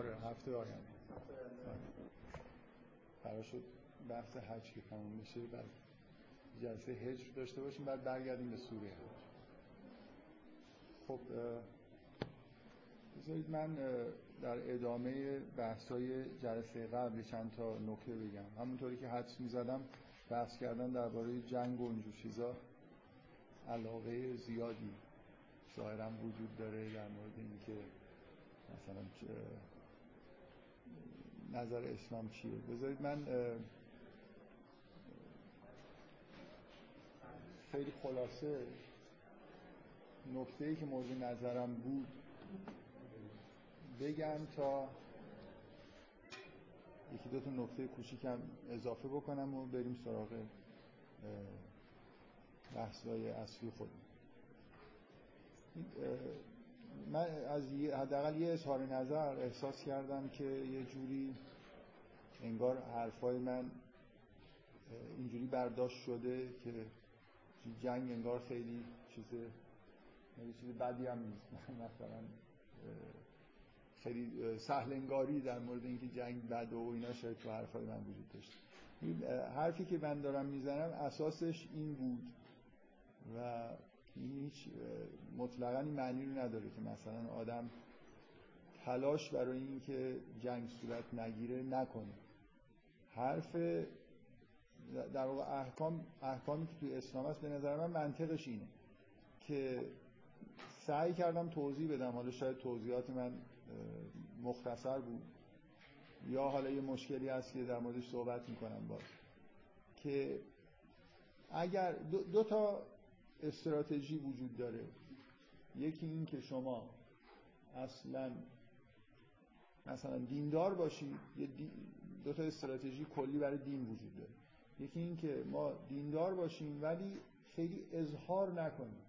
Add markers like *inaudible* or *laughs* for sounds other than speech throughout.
آره هفته آینده. قرار شد بحث حج که تموم میشه بعد جلسه هجر داشته باشیم بعد برگردیم به سوره حج. خب بذارید من در ادامه بحثای جلسه قبل چند تا نکته بگم. همونطوری که حدس می‌زدم بحث کردن درباره جنگ و اینجور چیزا علاقه زیادی ظاهرا وجود داره در مورد اینکه مثلا نظر اسلام چیه؟ بذارید من خیلی خلاصه نکته ای که مورد نظرم بود بگم تا یکی دو تا نکته کوچیکم اضافه بکنم و بریم سراغ بحث‌های اصلی خود من از حداقل یه اظهار نظر احساس کردم که یه جوری انگار حرفای من اینجوری برداشت شده که جنگ انگار خیلی چیز چیز بدی هم نیست. *laughs* مثلا خیلی سهل انگاری در مورد اینکه جنگ بد و اینا شاید تو حرفای من وجود داشت. حرفی که من دارم می‌زنم اساسش این بود و این هیچ مطلقا این معنی رو نداره که مثلا آدم تلاش برای اینکه جنگ صورت نگیره نکنه. حرف در واقع احکام احکامی که توی اسلام هست به نظر من منطقش اینه که سعی کردم توضیح بدم. حالا شاید توضیحات من مختصر بود. یا حالا یه مشکلی هست که در موردش صحبت می‌کنم باز. که اگر دو, دو تا استراتژی وجود داره. یکی این که شما اصلا مثلا دیندار باشید یه دو تا استراتژی کلی برای دین وجود داره. یکی این که ما دیندار باشیم ولی خیلی اظهار نکنیم.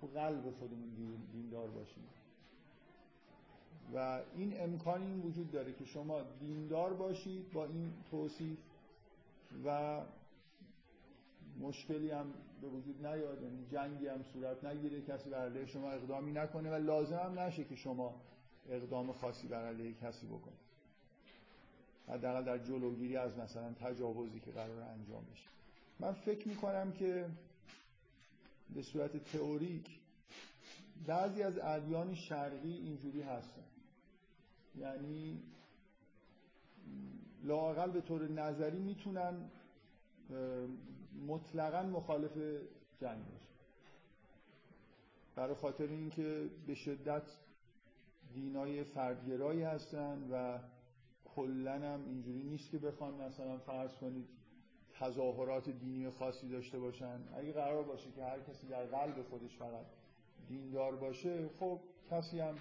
تو قلب خودمون دیندار باشیم. و این امکان این وجود داره که شما دیندار باشید با این توصیف و مشکلی هم به وجود نیاد یعنی جنگی هم صورت نگیره کسی بر علیه شما اقدامی نکنه و لازم هم نشه که شما اقدام خاصی بر علیه کسی بکنید. حداقل در جلوگیری از مثلا تجاوزی که قرار انجام بشه. من فکر می‌کنم که به صورت تئوریک بعضی از ادیان شرقی اینجوری هستن. یعنی لاقل به طور نظری می‌تونن مطلقا مخالف جنگ برای خاطر اینکه به شدت دینای فردگرایی هستن و کلا هم اینجوری نیست که بخوان مثلا فرض کنید تظاهرات دینی خاصی داشته باشن. اگه قرار باشه که هر کسی در قلب خودش فقط دیندار باشه خب کسی هم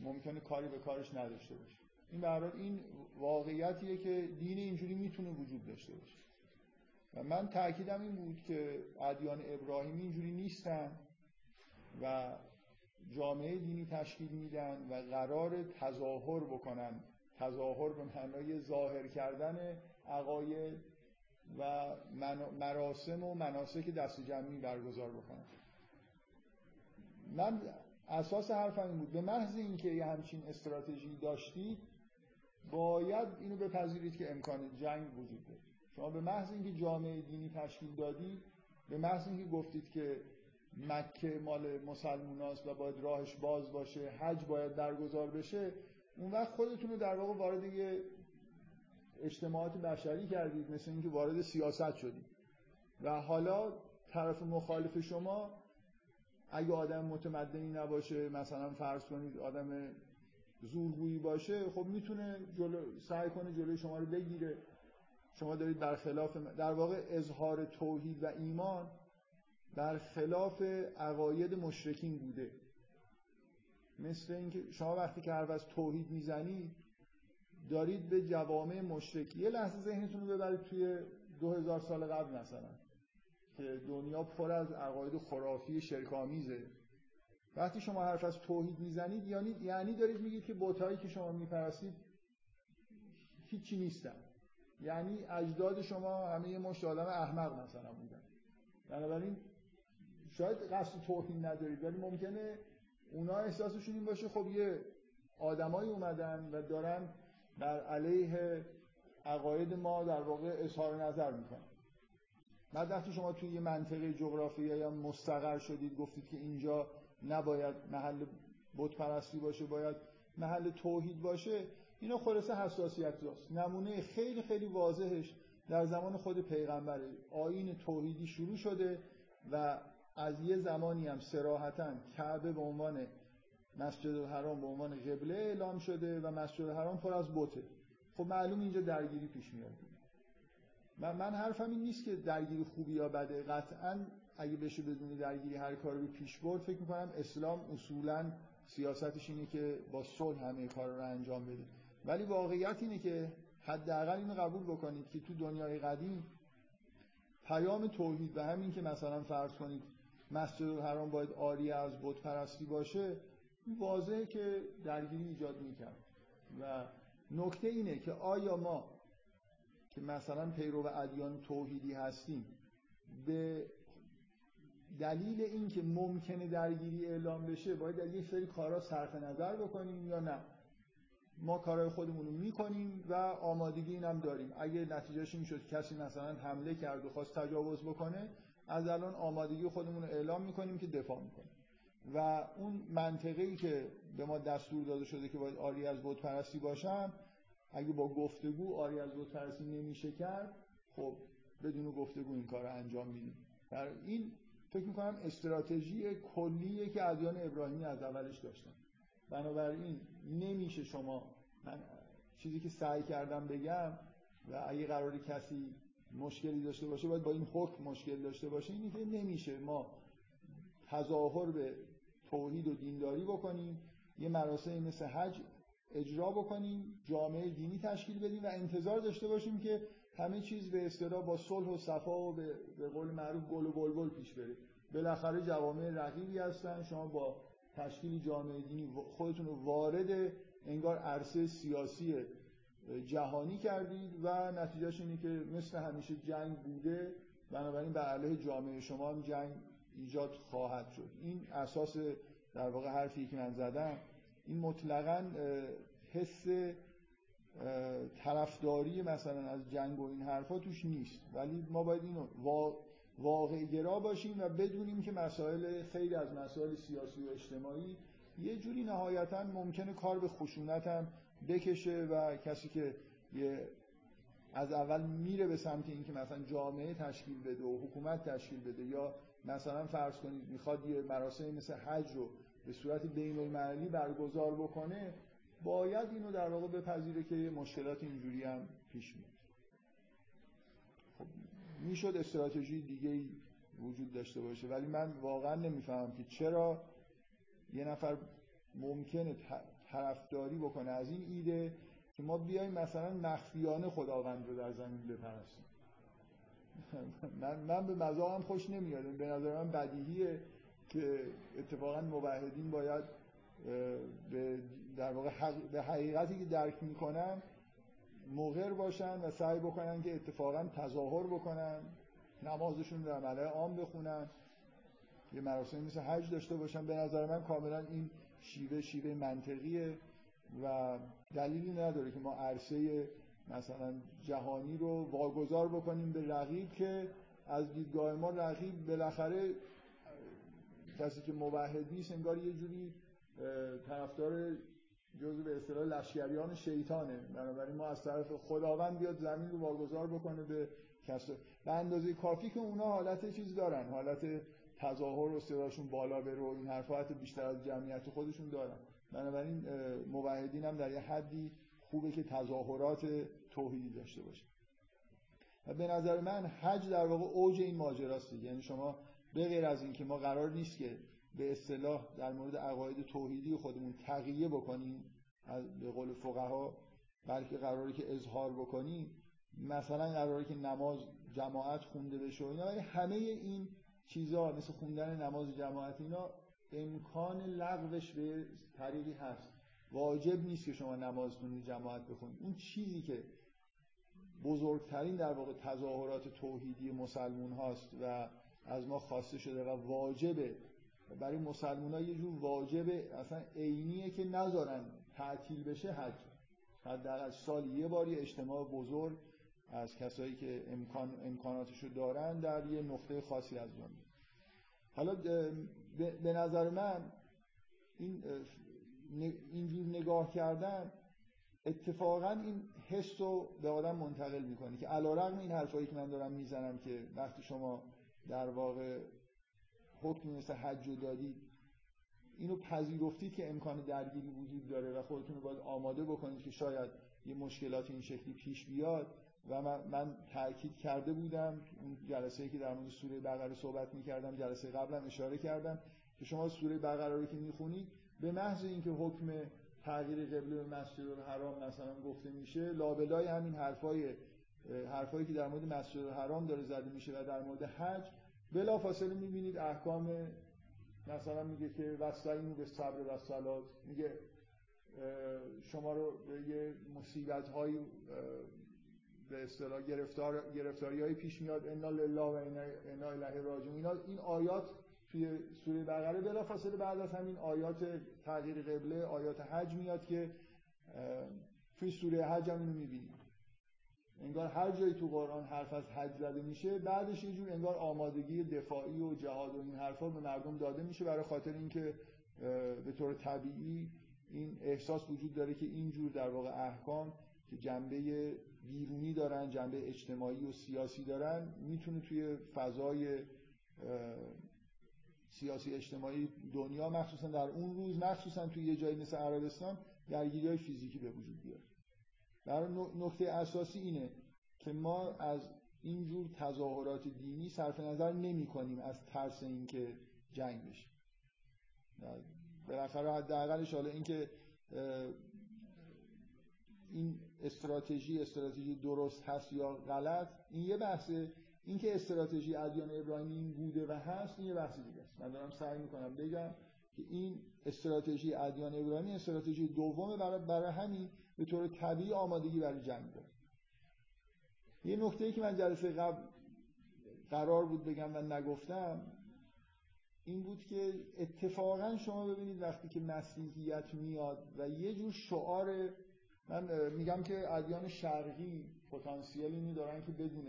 ممکنه کاری به کارش نداشته باشه. این برای این واقعیتیه که دین اینجوری می‌تونه وجود داشته باشه. و من تاکیدم این بود که ادیان ابراهیمی اینجوری نیستن و جامعه دینی تشکیل میدن و قرار تظاهر بکنن. تظاهر به معنای ظاهر کردن عقاید و مراسم و مناسک دست جمعی برگزار بکنن. من اساس حرفم این بود. به محض اینکه یه همچین استراتژی داشتید باید اینو بپذیرید که امکان جنگ وجود داره. شما به محض اینکه جامعه دینی تشکیل دادید به محض اینکه گفتید که مکه مال مسلموناست و باید راهش باز باشه حج باید برگزار بشه اون وقت خودتون رو در واقع وارد یه اجتماعات بشری کردید مثل اینکه وارد سیاست شدید. و حالا طرف مخالف شما اگه آدم متمدنی نباشه مثلا فرض کنید آدم زورگویی باشه خب می‌تونه جلو سعی کنه جلوی شما رو بگیره. شما دارید برخلاف در واقع اظهار توحید و ایمان برخلاف عقاید مشرکین بوده. مثل اینکه شما وقتی که حرف از توحید می‌زنید دارید به جوامع مشرکی. یه لحظه ذهنتون رو ببرید توی دو هزار سال قبل مثلا که دنیا پر از عقاید خرافی شرکامیزه وقتی شما حرف از توحید می‌زنید یعنی یعنی دارید میگید که بتایی که شما میپرستید هیچی نیستن. یعنی اجداد شما همه مشت آدم احمق مثلا بودن. بنابراین شاید قصد توهین ندارید ولی ممکنه اونا احساسشون این باشه خب یه آدمایی اومدن و دارن بر علیه عقاید ما در واقع اظهار نظر می‌کنن. بعد وقتی شما توی یه منطقه جغرافیایی یا مستقر شدید گفتید که اینجا نباید محل بت باشه باید محل توحید باشه. اینا خلاصه حساسیت داست نمونه خیلی خیلی واضحش در زمان خود پیغمبره. آین توحیدی شروع شده و از یه زمانی هم سراحتا کعبه به عنوان مسجد الحرام به عنوان قبله اعلام شده و مسجد الحرام پر از بته. خب معلوم اینجا درگیری پیش میاد. من, من حرفم این نیست که درگیری خوبی یا بده. قطعا اگه بشه بدونی درگیری هر کاری رو پیش برد فکر می‌کنم اسلام اصولا سیاستش اینه که با صلح همه کار رو انجام بده. ولی واقعیت اینه که حداقل اینو قبول بکنید که تو دنیای قدیم پیام توحید و همین که مثلا فرض کنید مسجد الحرام باید آری از بت پرستی باشه واضحه که درگیری ایجاد می‌کرد. و نکته اینه که آیا ما که مثلا پیرو ادیان توحیدی هستیم به دلیل اینکه ممکنه درگیری اعلام بشه باید در یک سری کارا صرف نظر بکنیم یا نه؟ ما کارهای خودمون رو می‌کنیم و آمادگی اینم داریم. اگه نتیجهش این شد کسی مثلا حمله کرد و خواست تجاوز بکنه از الان آمادگی خودمون رو اعلام می‌کنیم که دفاع می‌کنیم. و اون منطقه ای که به ما دستور داده شده که باید آری از بود پرستی باشن اگه با گفتگو آری از بود پرستی نمیشه کرد خب بدون گفتگو این کار رو انجام میدیم. در این فکر می‌کنم استراتژی کلیه که ادیان ابراهیمی از اولش داشتن. بنابراین نمیشه شما من چیزی که سعی کردم بگم و اگه قراری کسی مشکلی داشته باشه باید با این حکم مشکل داشته باشه اینه که نمیشه. ما تظاهر به توحید و دینداری بکنیم یه مراسمی مثل حج اجرا بکنیم جامعه دینی تشکیل بدیم و انتظار داشته باشیم که همه چیز به اصطلاح با صلح و صفا و به قول معروف گل و بلبل پیش بره. بالاخره جوامع رقیبی هستن شما با تشکیل جامعه دینی خودتون رو وارد انگار عرصه سیاسی جهانی کردید و نتیجهش اینه که مثل همیشه جنگ بوده بنابراین به علیه جامعه شما هم جنگ ایجاد خواهد شد. این اساس در واقع حرفی که من زدم این مطلقا حس طرفداری مثلا از جنگ و این حرفا توش نیست. ولی ما باید اینو واقع گرا باشیم و بدونیم که مسائل خیلی از مسائل سیاسی و اجتماعی یه جوری نهایتا ممکنه کار به خشونت هم بکشه و کسی که یه از اول میره به سمت اینکه مثلا جامعه تشکیل بده و حکومت تشکیل بده یا مثلا فرض کنید می‌خواد یه مراسم مثل حج رو به صورت بین المللی برگزار بکنه باید اینو در واقع بپذیره که مشکلات اینجوری هم پیش میاد. می‌شد استراتژی دیگه وجود داشته باشه ولی من واقعا نمی‌فهمم که چرا یه نفر ممکنه طرفداری بکنه. از این ایده که ما بیایم مثلا مخفیانه خداوند رو در زمین بپرستیم. *laughs* من, من به مزاقم خوش نمیاد. به نظر من بدیهیه که اتفاقا موحدین باید به در واقع به حقیقتی که درک می‌کنن مغر باشن و سعی بکنن که اتفاقا تظاهر بکنن نمازشون در ملای عام بخونن. یه مراسم مثل حج داشته باشن. به نظر من کاملا این شیوه شیوه منطقیه و دلیلی نداره که ما عرصه مثلا جهانی رو واگذار بکنیم به رقیب که از دیدگاه ما رقیب بالاخره کسی که موحد نیست انگار یه جوری طرفدار جزو به اصطلاح لشکریان شیطانه. بنابراین ما از طرف خداوند بیاد زمین رو واگذار بکنه به کس به اندازه کافی که اونا حالت چیز دارن. حالت تظاهر و صداشون بالا بره و این حرفات بیشتر از جمعیت خودشون دارن. بنابراین موحدین هم در یه حدی خوبه که تظاهرات توحیدی داشته باشه و به نظر من حج در واقع اوج این ماجراست یعنی شما به غیر از اینکه ما قرار نیست که به اصطلاح در مورد عقاید توحیدی خودمون تقیه بکنیم به قول فقها بلکه قراره که اظهار بکنیم. مثلا قراره که نماز جماعت خونده بشه و همه این چیزها مثل خوندن نماز جماعت اینا امکان لغوش به طریقی هست. واجب نیست که شما نمازتون جماعت بخونید اون چیزی که بزرگترین در واقع تظاهرات توحیدی مسلمون هاست و از ما خواسته شده و واجبه برای مسلمان ها یه جور واجب اصلا عینیه که نذارن تعطیل بشه حج. حداقل سال یه بار یه اجتماع بزرگ از کسایی که امکان امکاناتشو دارن در یه نقطه خاصی از دنیا حالا به نظر من این اینجور نگاه کردن اتفاقا این حس رو به آدم منتقل می‌کنه که علیرغم این حرفایی که من دارم می‌زنم که وقتی شما در واقع حکم مثل حج رو دادید اینو پذیرفتید که امکان درگیری وجود داره و خودتون رو باید آماده بکنید که شاید یه مشکلات این شکلی پیش بیاد. و من, من تاکید کرده بودم اون جلسه که در مورد سوره بقره صحبت می‌کردم جلسه قبلم اشاره کردم که شما سوره بقره رو که می‌خونید به محض اینکه حکم تغییر قبله به مسجد الحرام مثلا گفته میشه لابلای همین حرفای حرفایی که در مورد مسجد الحرام داره زده میشه و در مورد حج بلا فاصله می‌بینید احکام مثلا میگه که وستعینو به صبر و صلات میگه شما رو به یه مصیبت های به اصطلاح گرفتار گرفتاری های پیش میاد انا لله و انا الیه راجعون. اینا این آیات توی سوره بقره بلا فاصله بعد از همین آیات تغییر قبله آیات حج میاد که توی سوره حج هم اینو می‌بینیم. انگار هر جایی تو قرآن حرف از حج زده میشه بعدش یه جور انگار آمادگی دفاعی و جهاد و این حرفا به مردم داده میشه برای خاطر اینکه به طور طبیعی این احساس وجود داره که اینجور در واقع احکام که جنبه بیرونی دارن جنبه اجتماعی و سیاسی دارن می‌تونه توی فضای سیاسی اجتماعی دنیا مخصوصا در اون روز مخصوصا توی یه جایی مثل عربستان درگیری های فیزیکی به وجود بیاره. در نکته اساسی اینه که ما از اینجور تظاهرات دینی صرف نظر نمی کنیم از ترس اینکه جنگ بشه. بالاخره حداقلش حالا اینکه این استراتژی استراتژی درست هست یا غلط این یه بحثه. اینکه استراتژی ادیان ابراهیمی بوده و هست این یه بحث دیگه است. من دارم سعی می‌کنم بگم که این استراتژی ادیان ابراهیمی استراتژی دومه برای, برای همین به طور طبیعی آمادگی برای جنگ داره یه نکته که من جلسه قبل قرار بود بگم و نگفتم این بود که اتفاقا شما ببینید وقتی که مسیحیت میاد و یه جور شعار من میگم که ادیان شرقی پتانسیل اینو دارن که بدون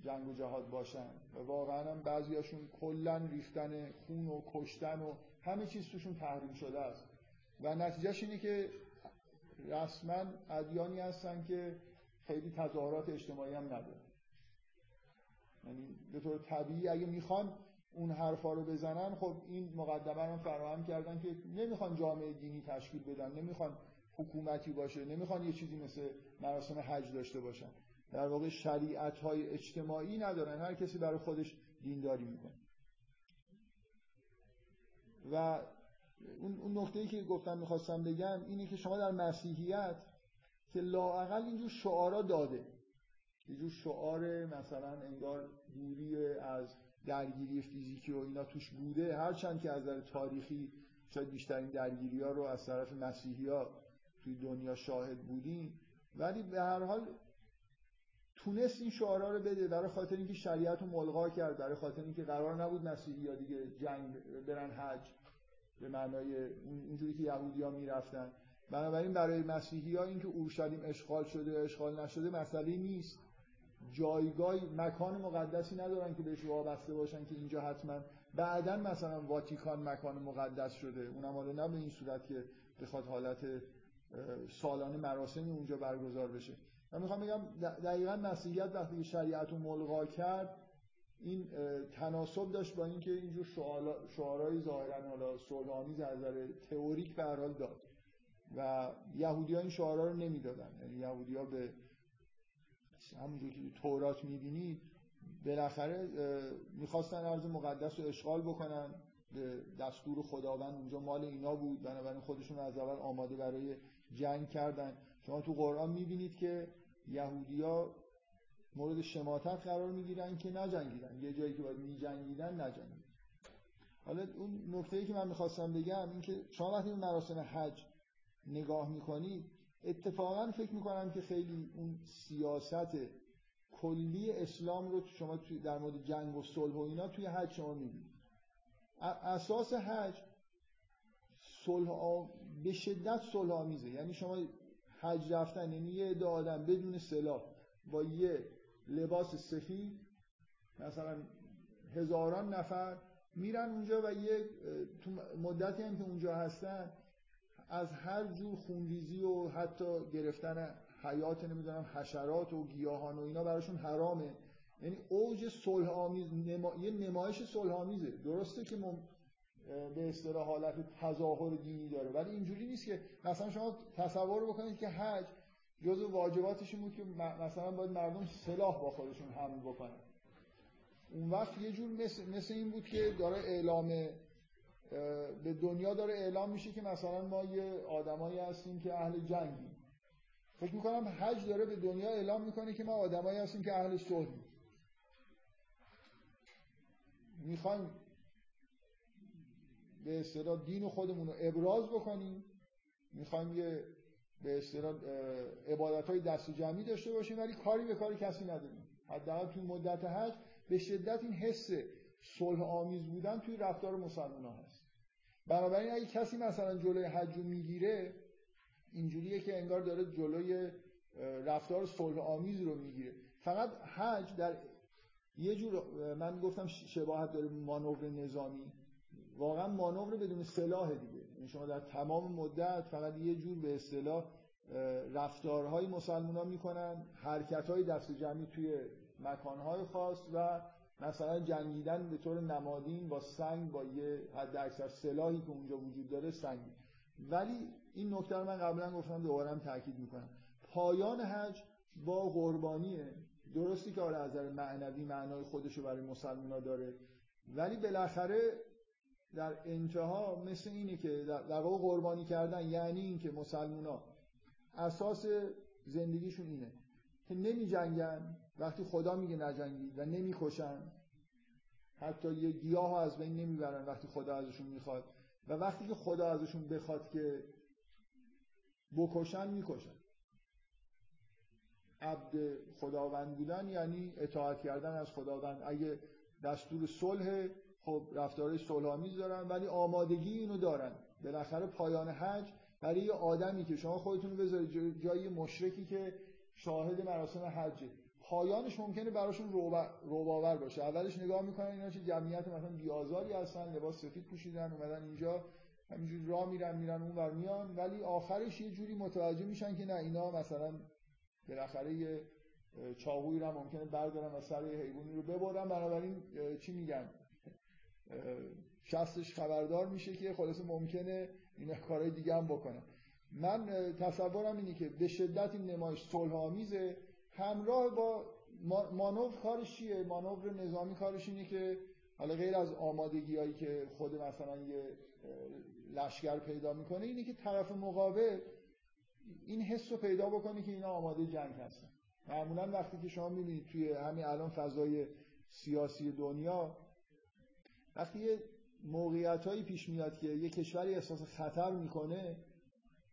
جنگ و جهاد باشن و واقعا هم بعضیاشون کلا ریختن خون و کشتن و همه چیز توشون تحریم شده است. و نتیجهش اینه که رسما ادیانی هستن که خیلی تظاهرات اجتماعی هم ندارن. یعنی به طور طبیعی اگه می‌خوان اون حرفا رو بزنن خب این مقدمه رو فراهم کردن که نمی‌خوان جامعه دینی تشکیل بدن نمی‌خوان حکومتی باشه نمی‌خوان یه چیزی مثل مراسم حج داشته باشن. در واقع شریعت های اجتماعی ندارن هر کسی برای خودش دینداری می‌کنه. و اون نقطه‌ای که گفتم می‌خواستم بگم اینه که شما در مسیحیت که لاعقل اینجور شعارا داده. اینجور شعار مثلا انگار دوری از درگیری فیزیکی و اینا توش بوده. هرچند که از نظر تاریخی شاید بیشترین درگیری ها رو از طرف مسیحی ها توی دنیا شاهد بودیم. ولی به هر حال تونست این شعارا رو بده برای خاطر اینکه شریعت رو ملغا کرد برای خاطر اینکه قرار نبود مسیحی یا دیگه جنگ برن حج. به معنای اونجوری که یهودی ها می‌رفتن. بنابراین برای مسیحی ها اینکه اورشلیم اشغال شده یا اشغال نشده مسئله نیست. جایگاه مکان مقدسی ندارن که بهش وابسته باشن که اینجا حتما. بعدا مثلا واتیکان مکان مقدس شده. اونم حالا نه به این صورت که بخواد حالت سالانه مراسمی اونجا برگزار بشه. من می‌خوام بگم دقیقا مسیحیت وقتی شریعت رو ملغا کرد این تناسب داشت با اینکه اینجور شعارهای ظاهرا حالا صلحآمیز از نظر تئوریک به هر حال داد و یهودی ها این شعارها رو نمی‌دادن. یعنی یهودی ها به همونجور که تورات می‌بینید بالاخره می‌خواستن ارز مقدس رو اشغال بکنن. به دستور خداوند اونجا مال اینا بود. بنابراین خودشون از اول آماده برای جنگ کردن. شما تو قرآن می‌بینید که یهودیا مورد شماتت قرار می‌گیرن که نجنگیدن. یه جایی که باید میجنگیدن نجنگیدن. حالا اون نکته ای که من می‌خواستم بگم این که شما وقتی به مراسم حج نگاه می‌کنید اتفاقا فکر می‌کنم که خیلی اون سیاست کلی اسلام رو شما در مورد جنگ و صلح و اینا توی حج شما می‌بینید اساس حج صلح به شدت صلح آمیزه یعنی شما حج رفتن یعنی یه عده آدم بدون سلاح با یه لباس سفید مثلا هزاران نفر میرن اونجا و یه تو مدتی هم که اونجا هستن از هر جور خونریزی و حتی گرفتن حیات نمی‌دونم حشرات و گیاهان و اینا براشون حرامه. یعنی اوج صلح آمیز نما... یه نمایش صلح آمیزه درسته که به اصطلاح حالت تظاهر دینی داره ولی اینجوری نیست که مثلا شما تصور بکنید که حج جزء واجباتش بود که مثلا باید مردم سلاح با خودشون حمل بکنن. اون وقت یه جور مثل, مثل این بود که داره اعلام به دنیا داره اعلام میشه که مثلا ما یه آدمایی هستیم که اهل جنگیم. فکر می‌کنم حج داره به دنیا اعلام می‌کنه که ما آدمایی هستیم که اهل صلحیم می‌خوایم به اصطلاح دین خودمون رو ابراز بکنیم. می‌خوایم یه به اصطلاح عبادت های دست جمعی داشته باشیم ولی کاری به کاری کسی نداریم. حداقل توی مدت حج به شدت این حس صلح آمیز بودن توی رفتار مسلمان هست. بنابراین اگه کسی مثلا جلوی حج رو می‌گیره اینجوریه که انگار داره جلوی رفتار صلح آمیز رو می‌گیره. فقط حج در یه جور من گفتم شباهت داره مانور نظامی. واقعا مانور بدون سلاح دیگه. شما در تمام مدت فقط یه جور به اصطلاح رفتارهای مسلمان ها می‌کنن حرکت های دست جمعی توی مکانهای خاص و مثلا جنگیدن به طور نمادین با سنگ با یه حد اکثر سلاحی که اونجا وجود داره سنگ. ولی این نکته رو من قبلا گفتم دوباره هم تاکید می‌کنم. پایان حج با قربانیه. درستی که آره از نظر معنوی معنای خودشو برای مسلمان داره. ولی بالاخره در انتها مثل اینه که در واقع قربانی کردن یعنی اینکه مسلمونا اساس زندگیشون اینه که نمی جنگن وقتی خدا میگه نجنگید و نمی کشن حتی یه گیاه از بین نمی‌برن وقتی خدا ازشون می‌خواد. و وقتی که خدا ازشون بخواد که بکشن می‌کشن. عبد خداوند بودن یعنی اطاعت کردن از خداوند. اگه دستور صلح خب رفتارهای صلحآمیز دارن ولی آمادگی اینو دارن. بالاخره پایان حج برای یه آدمی که شما خودتون بذارید جای مشرکی که شاهد مراسم حجه پایانش ممکنه براشون روباور باشه. اولش نگاه می‌کنن اینا چه جمعیت مثلا بیازاری هستن لباس سفید پوشیدن اومدن اینجا همینجوری راه میرن میرن اون ور میان. ولی آخرش یه جوری متوجه میشن که نه اینا مثلا بالاخره یه چاقویی رو ممکنه بردارن و سر حیوانی رو ببرن. بنابراین چی میگن؟ شستش خبردار میشه که خلاصه ممکنه اینا کارهای دیگه هم بکنن. من تصورم اینه که به شدت این نمایش صلح آمیزه همراه با مانور کارش چیه؟ مانور نظامی کارش اینه که حالا غیر از آمادگی هایی که خود مثلا یه لشکر پیدا می‌کنه اینه که طرف مقابل این حس رو پیدا بکنه که اینا آماده جنگ هستن. معمولا وقتی که شما می‌بینید توی همین الان فضای سیاسی دنیا وقتی یه موقعیت هایی پیش میاد که یه کشوری احساس خطر می‌کنه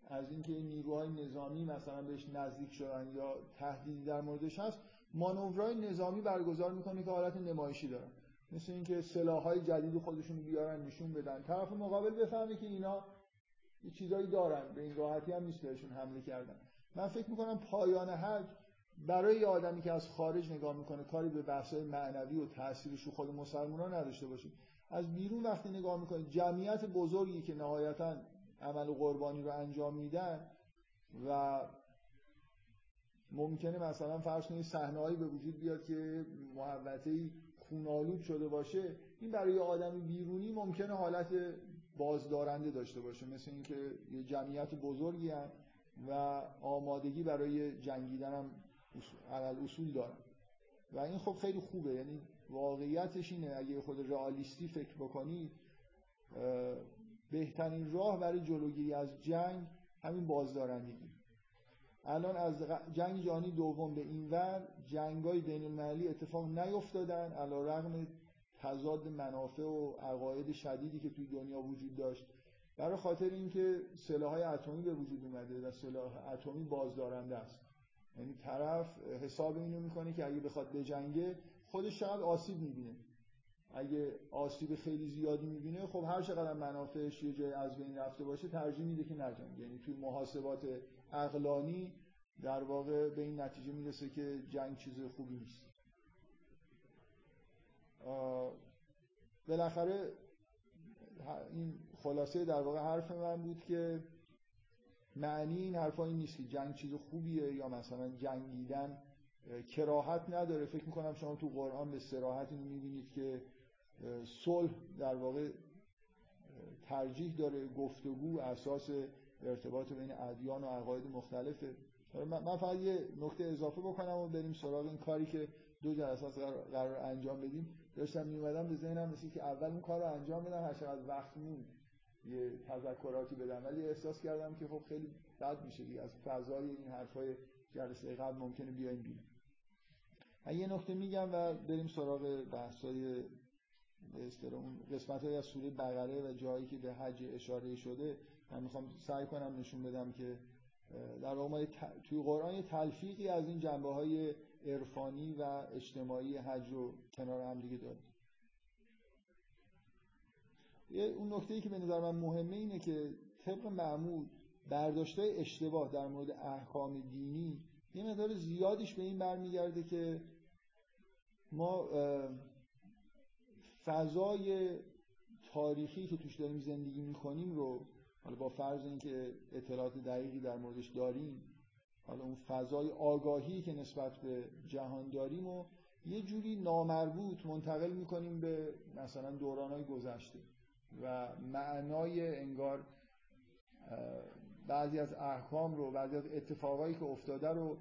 از اینکه این نیروهای نظامی مثلا بهش نزدیک شدن یا تهدیدی در موردش هست مانورهای نظامی برگزار می‌کنه که حالت نمایشی دارن. مثل اینکه سلاحهای جدید خودشون بیارن نشون بدن. طرف مقابل بفهمه که اینا یه چیزایی دارن به این راحتی هم نیست بهشون حمله کردن. من فکر می‌کنم پایان حج برای یه آدمی که از خارج نگاه می‌کنه کاری به بحث‌های معنوی و تاثیرش رو خود مسلمانان نداشته باشه. از بیرون وقتی نگاه می‌کنید جمعیت بزرگی که نهایتا عمل قربانی رو انجام میدن و ممکنه مثلا فرض کنید صحنه‌ای به وجود بیاد که محوطه‌ای خونالود شده باشه این برای آدم بیرونی ممکنه حالت بازدارنده داشته باشه مثل اینکه یه جمعیت بزرگی هم و آمادگی برای جنگیدن هم اصول دارن. و این خب خیلی خوبه یعنی واقعیتش اینه اگه خود رئالیستی فکر بکنید بهترین راه برای جلوگیری از جنگ همین بازدارندگی الان از جنگ جهانی دوم به این ور جنگای بین المللی اتفاق نیفتادن علا رغم تضاد منافع و عقاید شدیدی که توی دنیا وجود داشت. برای خاطر اینکه سلاح‌های اتمی به وجود اومده و سلاح اتمی بازدارنده است. یعنی طرف حساب اینو می‌کنه که اگه بخواد بجنگه خودش چقدر آسیب می‌بینه. اگه آسیب خیلی زیادی می‌بینه خب هر چقدر منافعش یه جای از بین رفته باشه ترجیح میده که نجنگه. یعنی توی محاسبات عقلانی در واقع به این نتیجه می‌رسه که جنگ چیز خوبی نیست. بالاخره این خلاصه در واقع حرف من بود که معنی این حرفا نیست که جنگ چیز خوبیه یا مثلا جنگیدن کراهت نداره. فکر می‌کنم شما تو قرآن به سراحت می‌بینید که صلح در واقع ترجیح داره گفتگو اساس ارتباط بین ادیان و عقاید مختلفه. من فقط یه نکته اضافه بکنم و بریم سراغ این کاری که دو جلسه قرار انجام بدیم. داشتم میومدم به ذهنم رسید که اول اون کار انجام بدم. هر چقدر وقت مون یه تذکراتی بدم. ولی احساس کردم که خب خیلی بد میشه دیگه. از فضای این حرفای جلسه قبل ممکنه بیایم بیرون. من یه نکته میگم و بریم سراغ بحثای به اون قسمت های از سوره بقره و جایی که به حج اشاره شده. من می‌خوام سعی کنم نشون بدم که در واقع توی قرآن یه تلفیقی از این جنبه های عرفانی و اجتماعی حج رو کنار هم دیگه داریم. اون نکته ای که به نظر من مهمه اینه که طبق معمول برداشته اشتباه در مورد احکام دینی یه مقدار زیادیش به این برمیگرده که ما فضای تاریخی که توش داریم زندگی می‌کنیم رو حالا با فرض اینکه اطلاعات دقیقی در موردش داریم حالا اون فضای آگاهی که نسبت به جهان داریم و یه جوری نامربوط منتقل می‌کنیم به مثلا دورانهای گذشته و معنای انگار بعضی از احکام رو بعضی از اتفاقایی که افتاده رو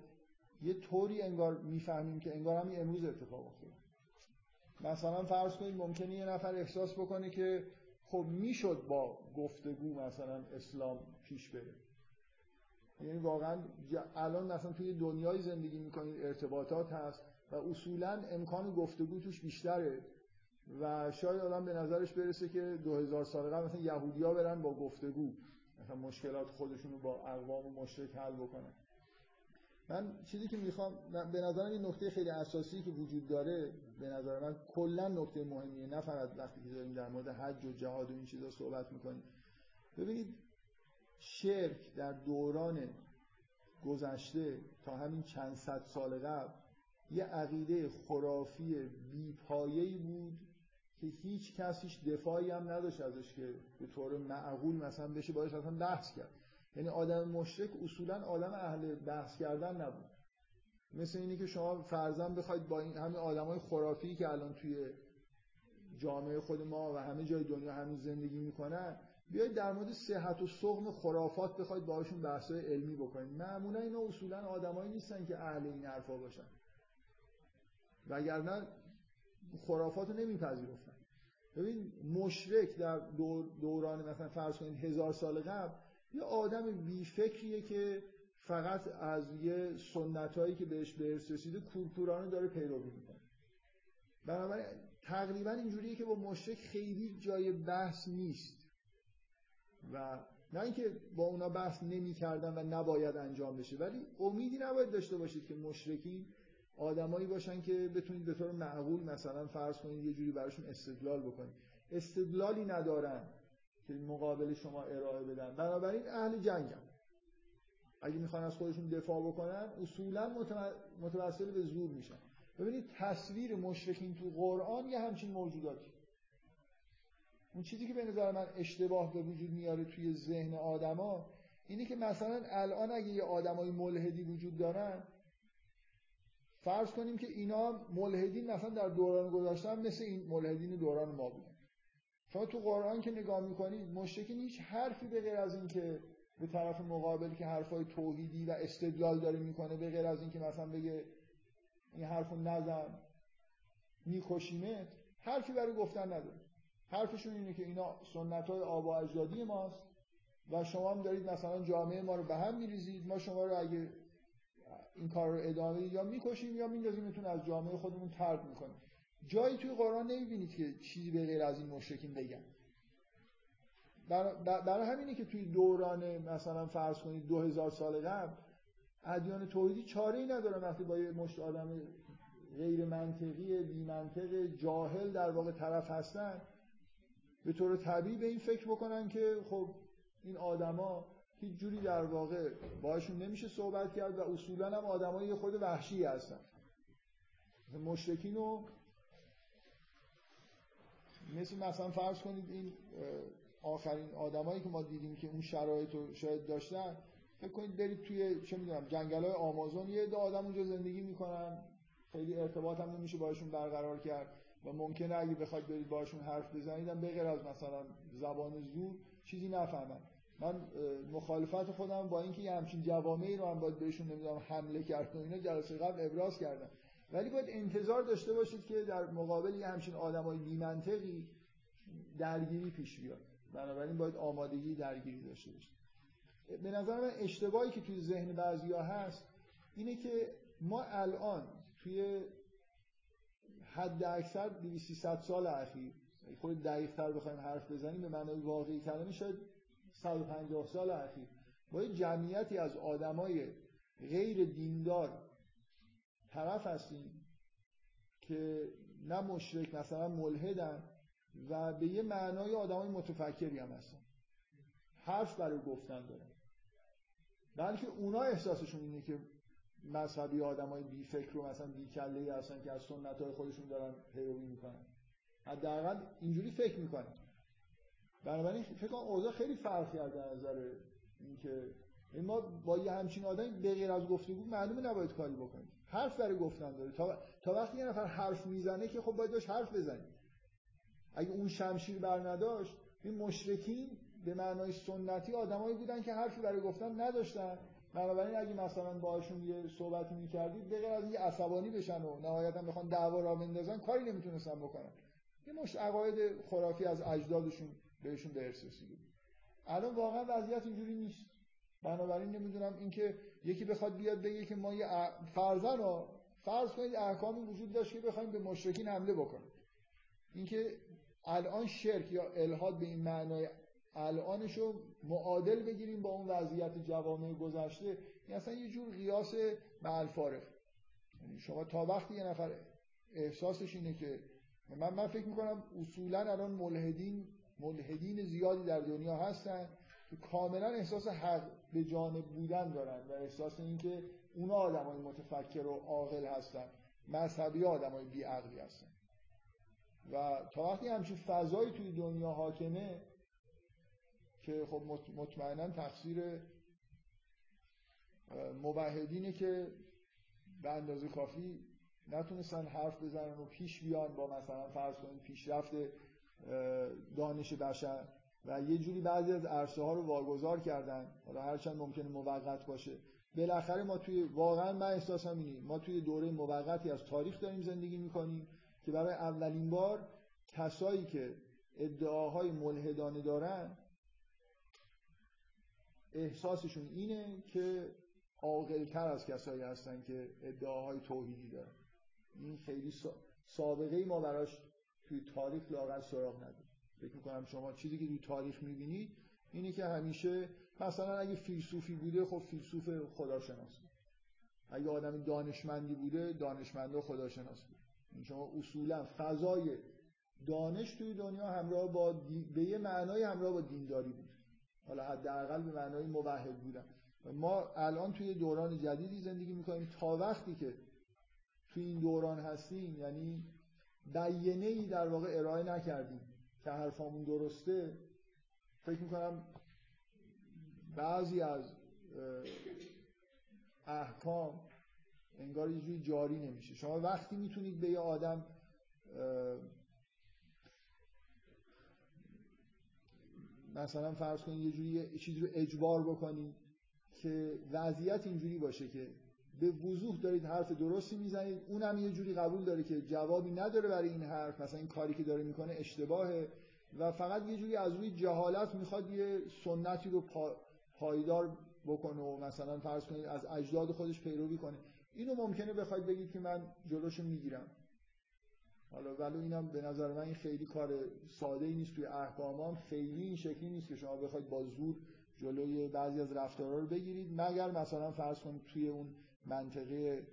یه طوری انگار می‌فهمیم که انگار همین امروز اتفاق افتاده. مثلا فرض کنید ممکنه یه نفر احساس بکنه که خب می‌شد با گفتگو مثلا اسلام پیش بره. یعنی واقعا الان مثلا توی دنیای زندگی می‌کنید ارتباطات هست و اصولا امکان گفتگو توش بیشتره و شاید آدم به نظرش برسه که 2000 سال قبل مثلا یهودیا برن با گفتگو مثلا مشکلات خودشون رو با اقوام مشرک حل بکنن. من چیزی که می‌خوام به نظرم این نکته خیلی اساسی که وجود داره به نظر من کلا نکته مهمیه نه فقط وقتی که داریم در مورد حج و جهاد و این چیزا صحبت می‌کنیم. ببینید شرک در دوران گذشته تا همین چند صد سال قبل یه عقیده خرافی بیپایه‌ای بود که هیچ کسیش دفاعی هم نداشت ازش که به طور معقول مثلا بشه باید اصلا بحث کرد. یعنی آدم مشرک اصولا آدم اهل بحث کردن نبود. مثل اینی که شما فرزن بخواید با این همین آدمای خرافی که الان توی جامعه خود ما و همه جای دنیا همین زندگی می‌کنن بیاید در مورد صحت و سقم خرافات بخواید باهاشون بحثای علمی بکنید. معمولا اینا اصولا آدمایی نیستن که اهل این حرفا باشن. وگرنه خرافات رو نمیپذیرفتن. ببین مشرک در دوران مثلا فرض کنید هزار سال قبل یه آدم بیفکریه که فقط از یه سنتایی که بهش به رسیده کورکورانه داره پیروی می‌کنه. بنابراین تقریبا اینجوریه که با مشرک خیلی جای بحث نیست. و نه اینکه با اونا بحث نمی‌کردن و نباید انجام بشه ولی امیدی نباید داشته باشید که مشرکین آدمایی باشن که بتونید به طور معقول مثلا فرض کنید یه جوری براشون استدلال بکنید. استدلالی ندارن. که مقابل شما ارائه بدن. بنابراین اهل جنگن اگه می‌خوان از خودشون دفاع بکنن اصولا متوسل به زور میشن. ببینید تصویر مشرکین تو قرآن یه همچین موجوداتی. اون چیزی که به نظر من اشتباه به وجود میاره توی ذهن آدما اینه که مثلا الان اگه یه آدمای ملحدی وجود دارن فرض کنیم که اینا ملحدین مثلا در دوران گذاشتن مثل این ملحدین دوران ما بودن. شما تو قرآن که نگاه می‌کنید مشرکین هیچ حرفی به غیر از اینکه به طرف مقابل که حرفای توحیدی و استدلال داره می‌کنه به غیر از اینکه مثلا بگه این حرفو نزن میکشیمت حرفی برای گفتن نداره. حرفشون اینه که اینا سنت های آب و اجدادی ماست و شما هم دارید مثلا جامعه ما رو به هم میریزید. ما شما رو اگه این کار رو ادامه یا می‌کشیم یا میندازیمتون از جامعه خودمون ترد می‌کنیم. جایی توی قرآن نمی‌بینید که چیزی به غیر از این مشرکین بگن. برای همینه که توی دوران مثلا فرض کنید دو هزار سال قبل ادیان توحیدی چاره ای ندارن وقتی با یه مشت آدم غیر منطقی بی منطق جاهل در واقع طرف هستن به طور طبیعی به این فکر بکنن که خب این آدما هیچ جوری در واقع باشون نمیشه صحبت کرد و اصولا هم آدمای خود وحشی هستن. مشرکین رو مثل مثلا فرض کنید این آخرین آدمایی که ما دیدیم که اون شرایط رو شاید داشتن فکر کنید برید توی چه می‌دونم جنگل های آمازون یه دو آدم اونجا زندگی می‌کنن خیلی ارتباط هم نمیشه باشون برقرار کرد و ممکنه اگه بخواید برید باشون حرف بزنید هم بغیر از مثلا زبان زور چیزی نفهمن. من مخالفت خودم با اینکه یه همچین جوامعی رو هم باید بهشون نمی‌دونم حمله کرد و اینا جلسه قبل ابراز کردم. ولی باید انتظار داشته باشید که در مقابل یه همچین آدمای بی‌منطقی درگیری پیش بیاد. بنابراین باید آمادگی درگیری داشته باشید. به نظر من اشتباهی که توی ذهن بعضیا هست اینه که ما الان توی حد اکثر 200 سال اخیر خود دقیق تر بخوایم حرف بزنیم به معنای واقعی کلمه شاید 150 سال اخیر با یه جمعیتی از آدمای غیر دیندار طرف هستیم که نه مشرک مثلا ملحدن و به یه معنای آدمای متفکری هم هستن. حرف برای گفتن دارن. بلکه اونا احساسشون اینه که مذهبی آدمای بی فکر و مثلا بی کله هستن که از سنت های خودشون دارن پیروی می‌کنن. حداقل اینجوری فکر می‌کنن. بنابراین فکر کنم اوضاع خیلی فرق کرده از نظر اینکه این ما با یه همچین آدمی به غیر از گفتگو معلومه نباید کاری بکنیم. حرف برای گفتن داره. تا, تا وقتی یه نفر حرف می‌زنه که خب باید داشت حرف بزنیم اگه اون شمشیر بر نداشت این مشرکین به معنای سنتی آدمایی بودن که حرفی برای گفتن نداشتن. بنابراین اگه مثلا باهاشون یه صحبتی می‌کردید به غیر از اینکه عصبانی بشن و نهایتا بخوان دعوا را بندازن کاری نمی‌تونستن بکنن. یه مش عقاید خرافی از اجدادشون بهشون به ارث رسیده الان واقعا وضعیت اینجوری نیست. بنابراین نمی‌دونم اینکه یکی بخواد بیاد بگه که ما یه فرزن رو فرض کنید احکامی وجود داشت که بخوایم به مشرکین حمله بکنیم. اینکه الان شرک یا الهاد به این معنای الانش رو معادل بگیریم با اون وضعیت جوامع گذشته این اصلا یه جور قیاس معلفارق یعنی شما تا وقتی یه نفر احساسش اینه که من من فکر می‌کنم اصولا الان ملحدین ملحدین زیادی در دنیا هستن کاملا احساس حق به جانب بودن دارن و احساس اینکه اونا آدمای متفکر و عاقل هستن مذهبی آدمای بیعقلی هستن. و تا وقتی همچین فضایی توی دنیا حاکمه که خب مطمئنا تقصیر موحدینه که به اندازه کافی نتونستن حرف بزنن و پیش بیان با مثلا فرض کنید پیشرفت دانش بشر. و یه جوری بعضی از عرصه ها رو واگذار کردن. حالا هرچند ممکنه موقت باشه. بالاخره ما توی واقعا من احساسم اینه ما توی دوره موقتی از تاریخ داریم زندگی می‌کنیم که برای اولین بار کسایی که ادعاهای ملحدانه دارن احساسشون اینه که عاقلتر از کسایی هستن که ادعاهای توحیدی دارن. این خیلی سابقه ما براش توی تاریخ لاغر سراغ نداره. فکر می‌کنم شما چیزی که توی تاریخ می‌بینید اینه که همیشه مثلا اگه فیلسوفی بوده خب فیلسوف خداشناس بود. اگه آدم دانشمندی بوده دانشمند و خداشناس بود. شما اصولا فضای دانش توی دنیا همراه با به یه معنای همراه با دینداری بود. حالا حداقل به معنای موحد بودن. ما الان توی دوران جدیدی زندگی می‌کنیم تا وقتی که توی این دوران هستیم یعنی بیینه ای در واقع ارائه نکردیم. که حرفامون درسته فکر می‌کنم بعضی از احکام انگار یه جاری نمیشه. شما وقتی می‌تونید به یه آدم مثلا فرض کنید یه جوری چیزی رو اجبار بکنید که وضعیت اینجوری باشه که به وضوح دارید حرف درستی می‌زنید. اونم یه جوری قبول داره که جوابی نداره برای این حرف. مثلا این کاری که داره می‌کنه اشتباهه. و فقط یه جوری از روی جهالت می‌خواد یه سنتی رو پایدار بکنه و مثلا فرض کنید از اجداد خودش پیروی کنه. اینو ممکنه بخواید بگید که من جلوشو می‌گیرم. حالا ولی اینم به نظر من این خیلی کار ساده ای نیست. توی احکامام خیلی این شکلی نیست که شما بخواید با زور جلوی بعضی از رفتارها رو بگیرید. مگر مثلا فرض کنید توی اون منطقه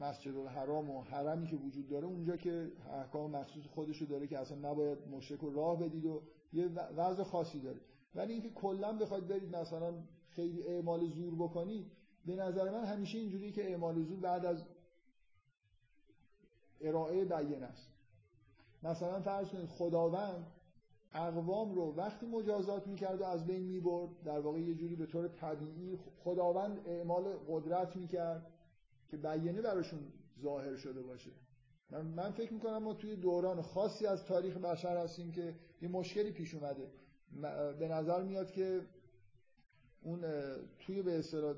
مسجد الحرام و حرمی که وجود داره اونجا که احکام مخصوص خودشو داره که اصلا نباید مشرک رو راه بدید و یه وضع خاصی داره. ولی اینکه کلا بخواید برید مثلا خیلی اعمال زور بکنید به نظر من همیشه اینجوری که اعمال زور بعد از ارائه بیان است. مثلا فرض کنید خداوند اقوام رو وقتی مجازات می‌کرد و از بین می‌برد در واقع یه جوری به طور طبیعی خداوند اعمال قدرت می‌کرد که بیانه براشون ظاهر شده باشه. من, من فکر می‌کنم ما توی دوران خاصی از تاریخ بشر هستیم که یه مشکلی پیش اومده. به نظر میاد که اون توی به اصطلاح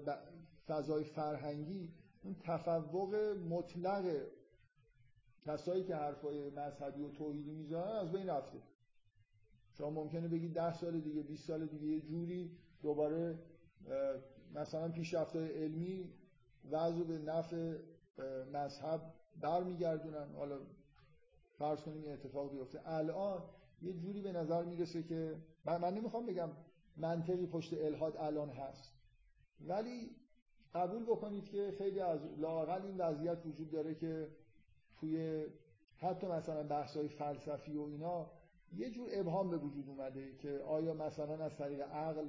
فضای فرهنگی اون تفوق مطلق کسایی که حرفای مذهبی و توحیدی می‌زنن از بین رفته. شما ممکنه بگید ده سال دیگه 20 سال دیگه یه جوری دوباره مثلا پیشرفت علمی وضع به نفع مذهب برمیگردونن. حالا فرض کنیم این اتفاق بیفته. الان یه جوری به نظر می‌رسه که من, من نمی‌خوام بگم منطقی پشت الهاد الان هست. ولی قبول بکنید که خیلی از لاقل این وضعیت وجود داره که توی حتی مثلا بحث های فلسفی و اینا یه جور ابهام به وجود اومده که آیا مثلا از طریق عقل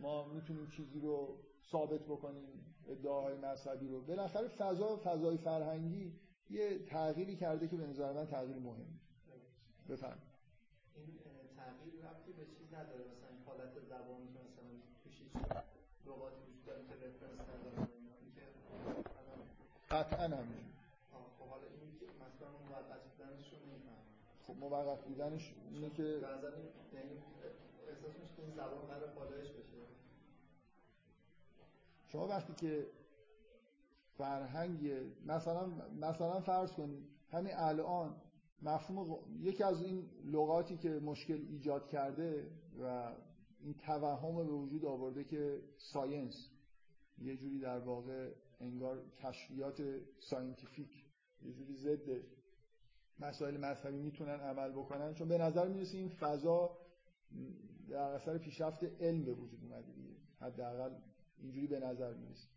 ما می‌تونیم چیزی رو ثابت بکنیم ادعاهای مذهبی رو؟ بالاخره فضا فضای فرهنگی یه تغییری کرده که به نظر من تغییر مهم. بفهم این تغییر وقتی به چیز نداره. مثلا این حالت زبانی که مثلا توش لغاتی وجود داره که رفرنس نداره. قطعا همینجور خب حالا این که مثلا موقت بودنش رو خب موقت بودنش اینه که نظر یعنی احساس میشه که این زبان قرار بشه؟ شما وقتی که فرهنگ مثلا مثلا فرض کنید همین الان مفهوم یکی از این لغاتی که مشکل ایجاد کرده و این توهم به وجود آورده که science یه جوری در واقع انگار کشفیات scientific یه جوری ضد مسائل مذهبی می‌تونن عمل بکنن. چون به نظر می‌رسه این فضا در اثر پیشرفت علم به وجود اومده حداقل اینجوری به نظر می‌رسه.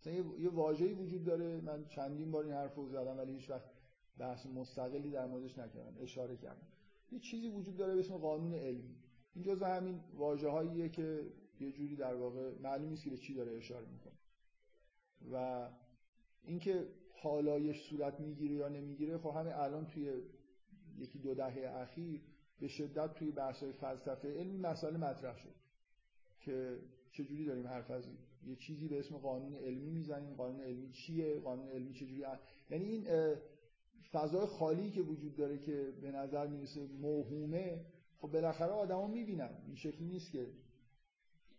مثلا یه واژه‌ای وجود داره. من چندین بار این حرف رو زدم ولی هیچ وقت بحث مستقلی در موردش نکردم. اشاره کردم. یه چیزی وجود داره به اسم قانون علمی این جزء همین واژه‌هاییه که یه جوری در واقع معلوم نیست که به چی داره اشاره می‌کنه. و اینکه حالایش صورت می‌گیره یا نمی‌گیره خب همین الان توی یکی دو دهه اخیر به شدت توی بحث‌های فلسفه علمی مسائل مطرح شد که چجوری داریم حرف از یه چیزی به اسم قانون علمی می‌زنیم قانون علمی چیه قانون علمی چجوری یعنی این فضای خالی که وجود داره که به نظر می‌رسه موهومه خب بالاخره آدما می‌بینن این شکلی نیست که.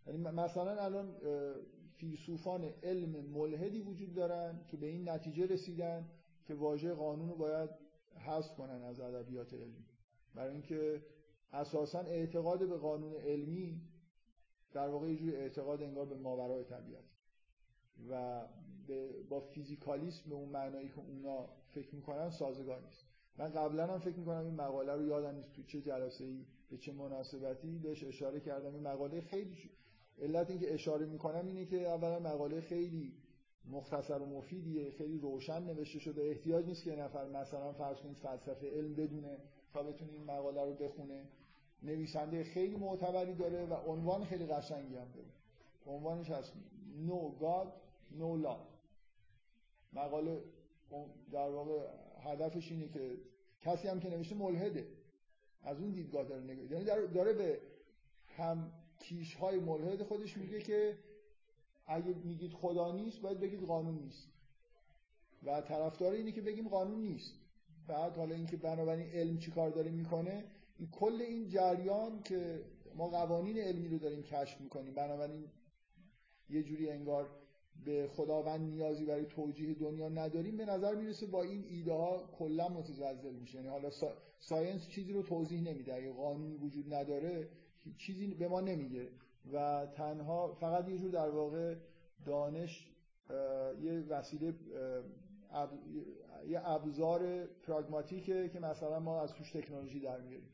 یعنی مثلا الان فیلسوفان علم ملحدی وجود دارن که به این نتیجه رسیدن که واژه قانون رو باید حذف کنن از ادبیات علمی. برای اینکه اساسا اعتقاد به قانون علمی در واقع یه جور اعتقاد انگار به ماورای طبیعت. و با فیزیکالیسم به اون معنایی که اونا فکر می‌کنن سازگار نیست. من قبلا هم فکر می‌کنم این مقاله رو یادم نیست تو چه جلسه ای به چه مناسبتی بهش اشاره کردم. این مقاله خیلی. علت اینکه اشاره می‌کنم اینه که اولا مقاله خیلی مختصر و مفیدیه خیلی روشن نوشته شده. احتیاج نیست که نفر مثلا فرض کنید فلسفه علم بدونه تا بتونه این مقاله رو بخونه. نویسنده خیلی معتبری داره و عنوان خیلی قشنگی هم داره. عنوانش هست No God No Law. مقاله در واقع هدفش اینه که کسی هم که نوشته ملحده. از اون دیدگاه داره نگاه یعنی داره به هم کیش های ملحد خودش میگه که اگه میگید خدا نیست باید بگید قانون نیست. و طرفدار اینه که بگیم قانون نیست. بعد حالا اینکه بنابراین علم چیکار داره می‌کنه این کل این جریان که ما قوانین علمی رو داریم کشف می‌کنیم بنابراین یه جوری انگار به خداوند نیازی برای توجیه دنیا نداریم به نظر می‌رسه با این ایده ها کلا متزلزل میشه. یعنی حالا science چیزی رو توضیح نمیده. اگه قانونی وجود نداره چیزی به ما نمیگه. و تنها فقط یه جور در واقع دانش یه وسیله یه ابزار pragmatic ه که مثلا ما از توش تکنولوژی در میاریم.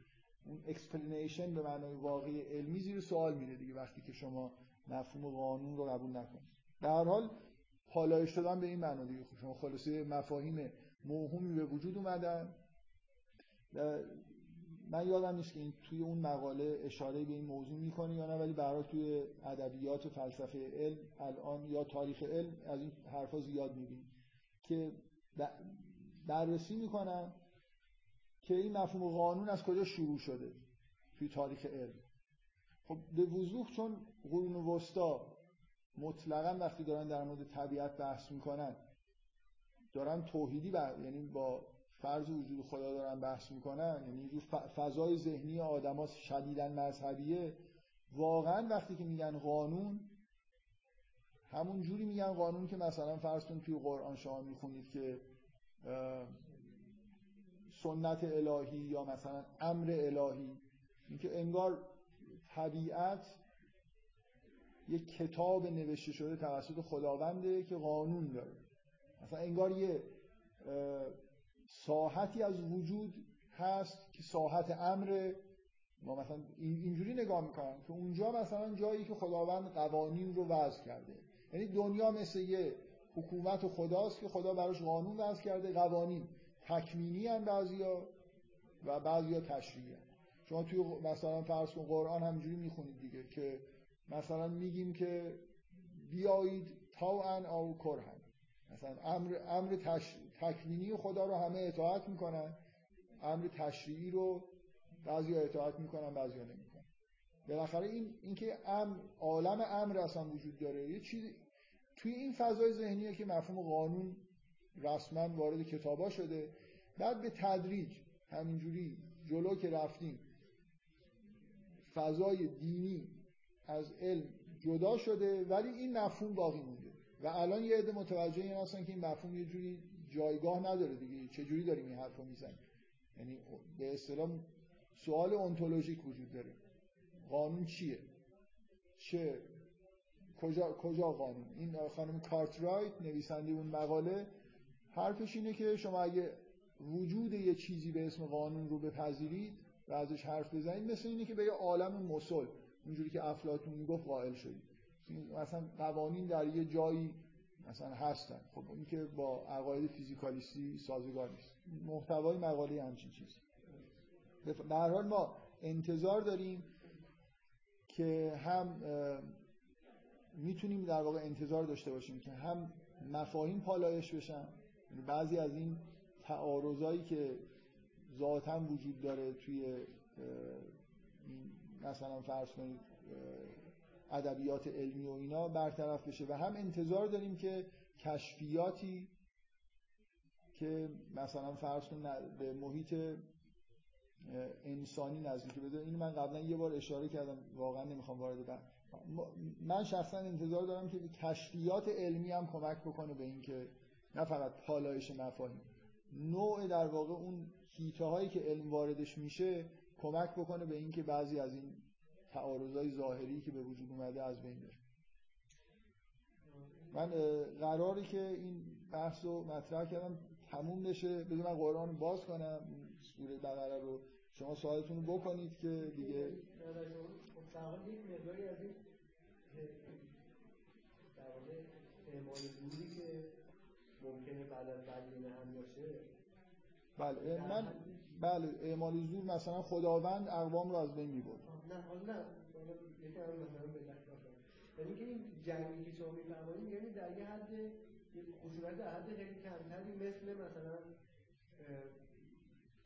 اون explanation به معنای واقعی علمی زیر سوال میره دیگه وقتی که شما مفهوم قانون رو قبول نکنید. در هر حال پالایش دادن به این معنی دیگه. شما خلاصه مفاهیم موهومی به وجود اومدن. من یادم نیست که این توی اون مقاله اشاره به این موضوع می‌کنه یا نه ولی برای توی ادبیات و فلسفه علم الان یا تاریخ علم از این حرفا زیاد می‌بینیم که بررسی می‌کنن که این مفهوم قانون از کجا شروع شده توی تاریخ علم. خب به وضوح چون قرون وسطا مطلقا وقتی دارن در مورد طبیعت بحث می‌کنن دارن توحیدی بر... یعنی با فرض وجود خدا دارن بحث می‌کنن یعنی اینجور فضای ذهنی آدما شدیدا مذهبیه. واقعا وقتی که میگن قانون همون جوری میگن قانون که مثلا فرض کن توی قرآن شما می‌خونید که سنت الهی یا مثلا امر الهی. اینکه انگار طبیعت یک کتاب نوشته شده توسط خداونده که قانون داره. مثلا انگار یه ساحتی از وجود هست که ساحت امر ما مثلا اینجوری نگاه می‌کنم که اونجا مثلا جایی که خداوند قوانین رو وضع کرده. یعنی دنیا مثل یه حکومت خداست که خدا براش قانون وضع کرده قوانین. تکمینی هم بعضیا و بعضیا تشریعی هم. شما توی مثلا فرض کن قرآن همینجوری می‌خونید دیگه که مثلا میگیم که بیایید ان او کرهن مثلا امر امر تش... تکوینی خدا رو همه اطاعت می‌کنن. امر تشریعی رو بعضی اطاعت می‌کنن بعضی نمی‌کنن. بالاخره این اینکه امر عالم امر اصلا وجود داره. یه چیز توی این فضای ذهنیه که مفهوم قانون رسما وارد کتابا شده بعد به تدریج همینجوری جلو که رفتیم فضای دینی از علم جدا شده ولی این مفهوم باقی مونده. و الان یه عده متوجه این هستن که این مفهوم یه جوری جایگاه نداره دیگه. چه جوری داریم این حرفو می‌زنیم؟ یعنی به اصطلاح سوال انتولوژیک وجود داره. قانون چیه؟ چه کجا کجا قانون؟ این خانم کارترایت نویسنده اون مقاله حرفش اینه که شما اگه وجود یه چیزی به اسم قانون رو بپذیرید و ازش حرف بزنید مثل اینه که به یه عالم مسل اونجوری که افلاطون می‌گفت قائل شدید. مثلا قوانین در یه جایی مثلا هستن. خب این که با عقاید فیزیکالیستی سازگار نیست. محتوای مقاله همچین چیز به حال ما انتظار داریم که هم می‌تونیم در واقع انتظار داشته باشیم که هم مفاهیم پالایش بشن. یعنی بعضی از این تعارضایی که ذاتا وجود داره توی مثلا فرض کنید ادبیات علمی و اینا برطرف بشه و هم انتظار داریم که کشفیاتی که مثلا فرض به محیط انسانی نزدیک بده این من قبلا یه بار اشاره کردم واقعا نمی‌خوام وارد بعد من شخصا انتظار دارم که کشفیات علمی هم کمک بکنه به اینکه نه فقط پالایش مفاهیم نوع در واقع اون هیته هایی که علم واردش میشه کمک بکنه به اینکه بعضی از این تعارضای ظاهری که به وجود اومده از بین بره من قراری که این بحث رو مطرح کردم تموم بشه. بذار من قرآن باز کنم سوره بقره رو. شما سوالتون رو بکنید که دیگه در واقع اعمال دوری که ممکنه بعد از بدلین هم باشه بله من بله اعمال زور مثلا خداوند اقوام رو از بین می‌برد. نه نه یعنی که این جنگی که شما میفرمایید یعنی در یه حد خشونت در حد خیلی کمتری مثل مثلا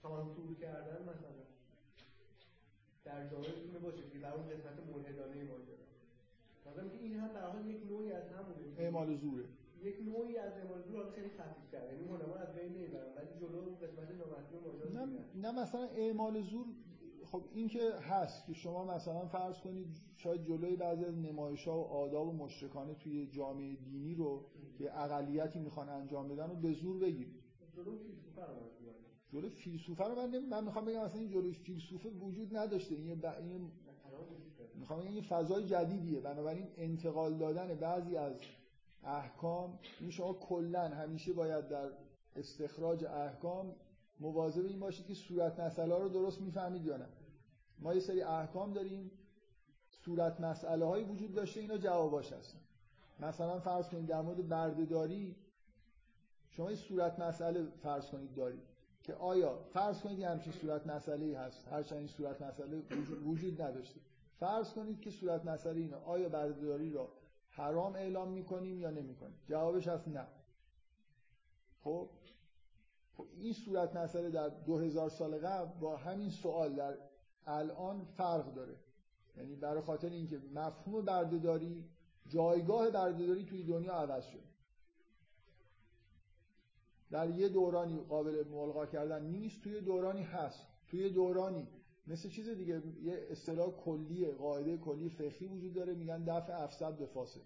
سانسور کردن مثلا در جامعه می‌تونه باشه که در اون قسمت ملحدانه ماجرا مثلا که این هم در حال یک نوعی از همونه. اعمال زوره. یک نوعی از زور حالا خیلی خفیف کرده. یعنی علما از بین نمی‌برن ولی جلو قسمت نامطلوب ماجرا نه, نه مثلا اعمال زور خب این که هست که شما مثلا فرض کنید شاید جلوی بعضی از نمایش ها و آداب و مشرکانه توی جامعه دینی رو که اقلیتی می‌خوان انجام بدن رو به زور بگیرید. جلوی فیلسوفه رو من من می‌خوام بگم اصلا این جلوی فیلسوفه وجود نداشته. این ب... این می‌خوام بگم این فضای جدیدیه. بنابراین انتقال دادن بعضی از احکام این شما کلا همیشه باید در استخراج احکام مواظب این باشید که صورت مسئله رو درست می‌فهمید یا نه. ما یه سری احکام داریم صورت مسئله های وجود داشته اینا جواباش هستن. مثلا فرض کنید در مورد بردهداری شما یه صورت مسئله فرض کنید دارید که آیا فرض کنید یه همچین صورت مسئله هست هرچند این صورت مسئله وجود نداشته. فرض کنید که صورت مسئله اینه آیا بردهداری را حرام اعلام می‌کنیم یا نمی‌کنیم؟ جوابش هست نه. خب خب این صورت مسئله در 2000 سال قبل با همین سوال در الان فرق داره. یعنی برای خاطر اینکه مفهوم بردهداری جایگاه بردهداری توی دنیا عوض شد. در یه دورانی قابل ملغا کردن نیست توی دورانی هست. توی دورانی مثل چیز دیگه یه اصطلاح کلی قاعده کلی فقهی وجود داره میگن دفع افسد به فاسد.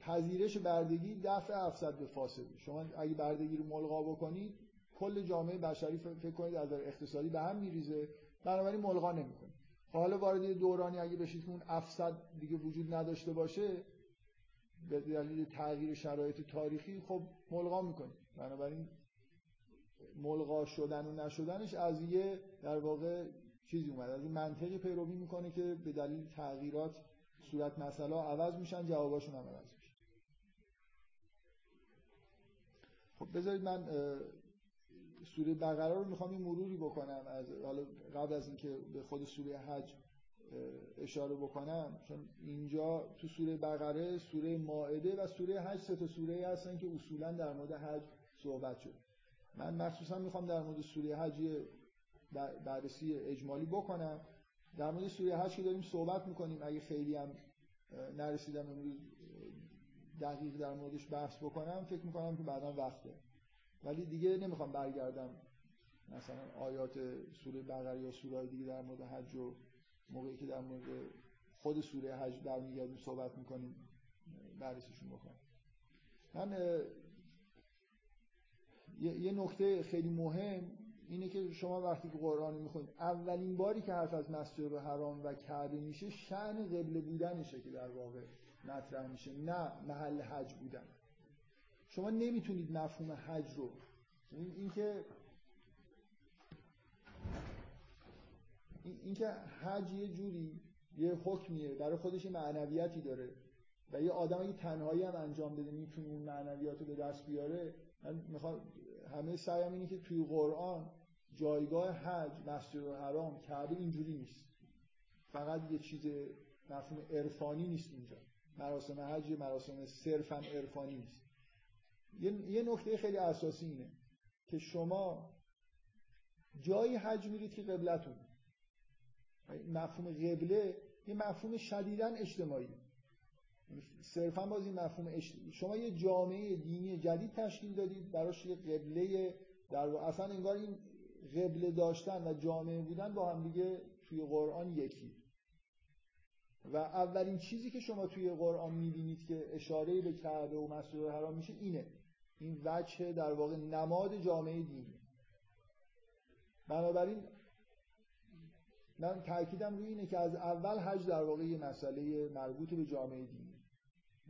پذیرش بردگی دفع افسد به فاسد. شما اگه بردگی رو ملغا بکنید کل جامعه بشری فکر کنید از اقتصادی به هم میریزه. بنابراین ملغا نمی‌کنید حالا وارد دورانی اگه بشید که اون افسد دیگه وجود نداشته باشه به دلیل تغییر شرایط تاریخی خب ملغا می‌کنید. بنابراین ملغا شدن و نشدنش از یه در واقع چیزی اومد از این منطقی پیروی می‌کنه که به دلیل تغییرات صورت مسئله عوض میشن جواباشون هم عوض میشن خب بذارید من سوره بقره رو می‌خوام این مروری بکنم از حالا قبل از اینکه به خود سوره حج اشاره بکنم چون اینجا تو سوره بقره سوره مائده و سوره حج سه تا سوره هستن که اصولا در مورد حج صحبت شد من مخصوصا می‌خوام در مورد سوره حج بررسی اجمالی بکنم. در مورد سوره حج که داریم صحبت می‌کنیم اگه خیلی هم نرسیدم امروز دقیق در موردش بحث بکنم فکر می‌کنم که بعدا وقته. ولی دیگه نمی‌خوام برگردم مثلا آیات سوره بقره یا سوره دیگه در مورد حج و موقعی که در مورد خود سوره حج برمیگردیم صحبت می‌کنیم بررسیشون بکنم. من یه نکته خیلی مهم اینه که شما وقتی که قرآن می‌خونید اولین باری که حرف از مسجد حرام و کعبه میشه شأن قبله بودنشه که در واقع مطرح میشه نه محل حج بودن. شما نمی‌تونید مفهوم حج رو این اینکه اینکه حج یه جوری یه حکمیه برای خودش معنویتی داره و یه آدم اگه تنهایی هم انجام بده می‌تونه اون معنویات رو به دست بیاره. من می‌خوام همه سعیم اینه که توی قرآن جایگاه حج مسجد حرام کعبه اینجوری نیست. فقط یه چیز مفهوم عرفانی نیست اینجا مراسم حج مراسم صرفا عرفانی نیست. یه نکته خیلی اساسی اینه که شما جایی حج میرید که قبلتون. مفهوم قبله یه مفهوم شدیدا اجتماعی. صرفا باز این مفهوم شما یه جامعه دینی جدید تشکیل دادید براش یه قبله در اصلا انگار این قبله داشتن و جامعه بودن با هم دیگه توی قرآن یکی. و اولین چیزی که شما توی قرآن می‌بینید که اشاره به کعبه و مسجد الحرام میشه اینه. این وجه در واقع نماد جامعه دینی. بنابراین من تاکیدم روی اینه که از اول حج در واقع یه مسئله مربوط به جامعه دینی.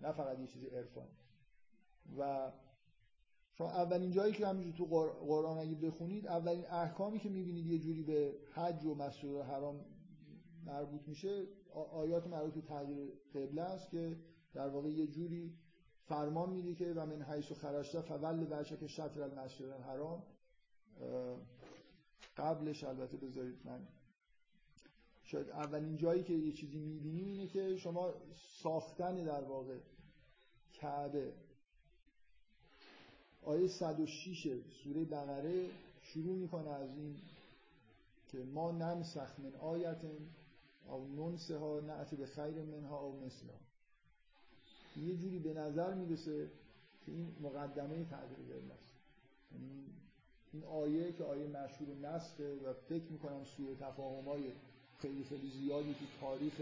نه فقط یه چیز عرفان. و شما اولین جایی که همینجور تو قرآن اگه بخونید اولین احکامی که می‌بینید یه جوری به حج و مسجد حرام مربوط میشه آیات مربوط به تغییر قبله است که در واقع یه جوری فرمان میده که و من حیث و خرجته فول که شطر المسجد الحرام. قبلش البته بذارید من شاید اولین جایی که یه چیزی می‌بینیم اینه که شما ساختن در واقع کعبه آیه 106 سوره بقره شروع می‌کنه از این که ما ننسخ من آیت او ننسه ها نعت به خیر منها او مثلا. یه جوری به نظر می‌رسه که این مقدمه تعبیر قبل است این آیه که آیه مشهور نسخه و فکر می‌کنم سوء تفاهم های خیلی خیلی زیادی تو تاریخ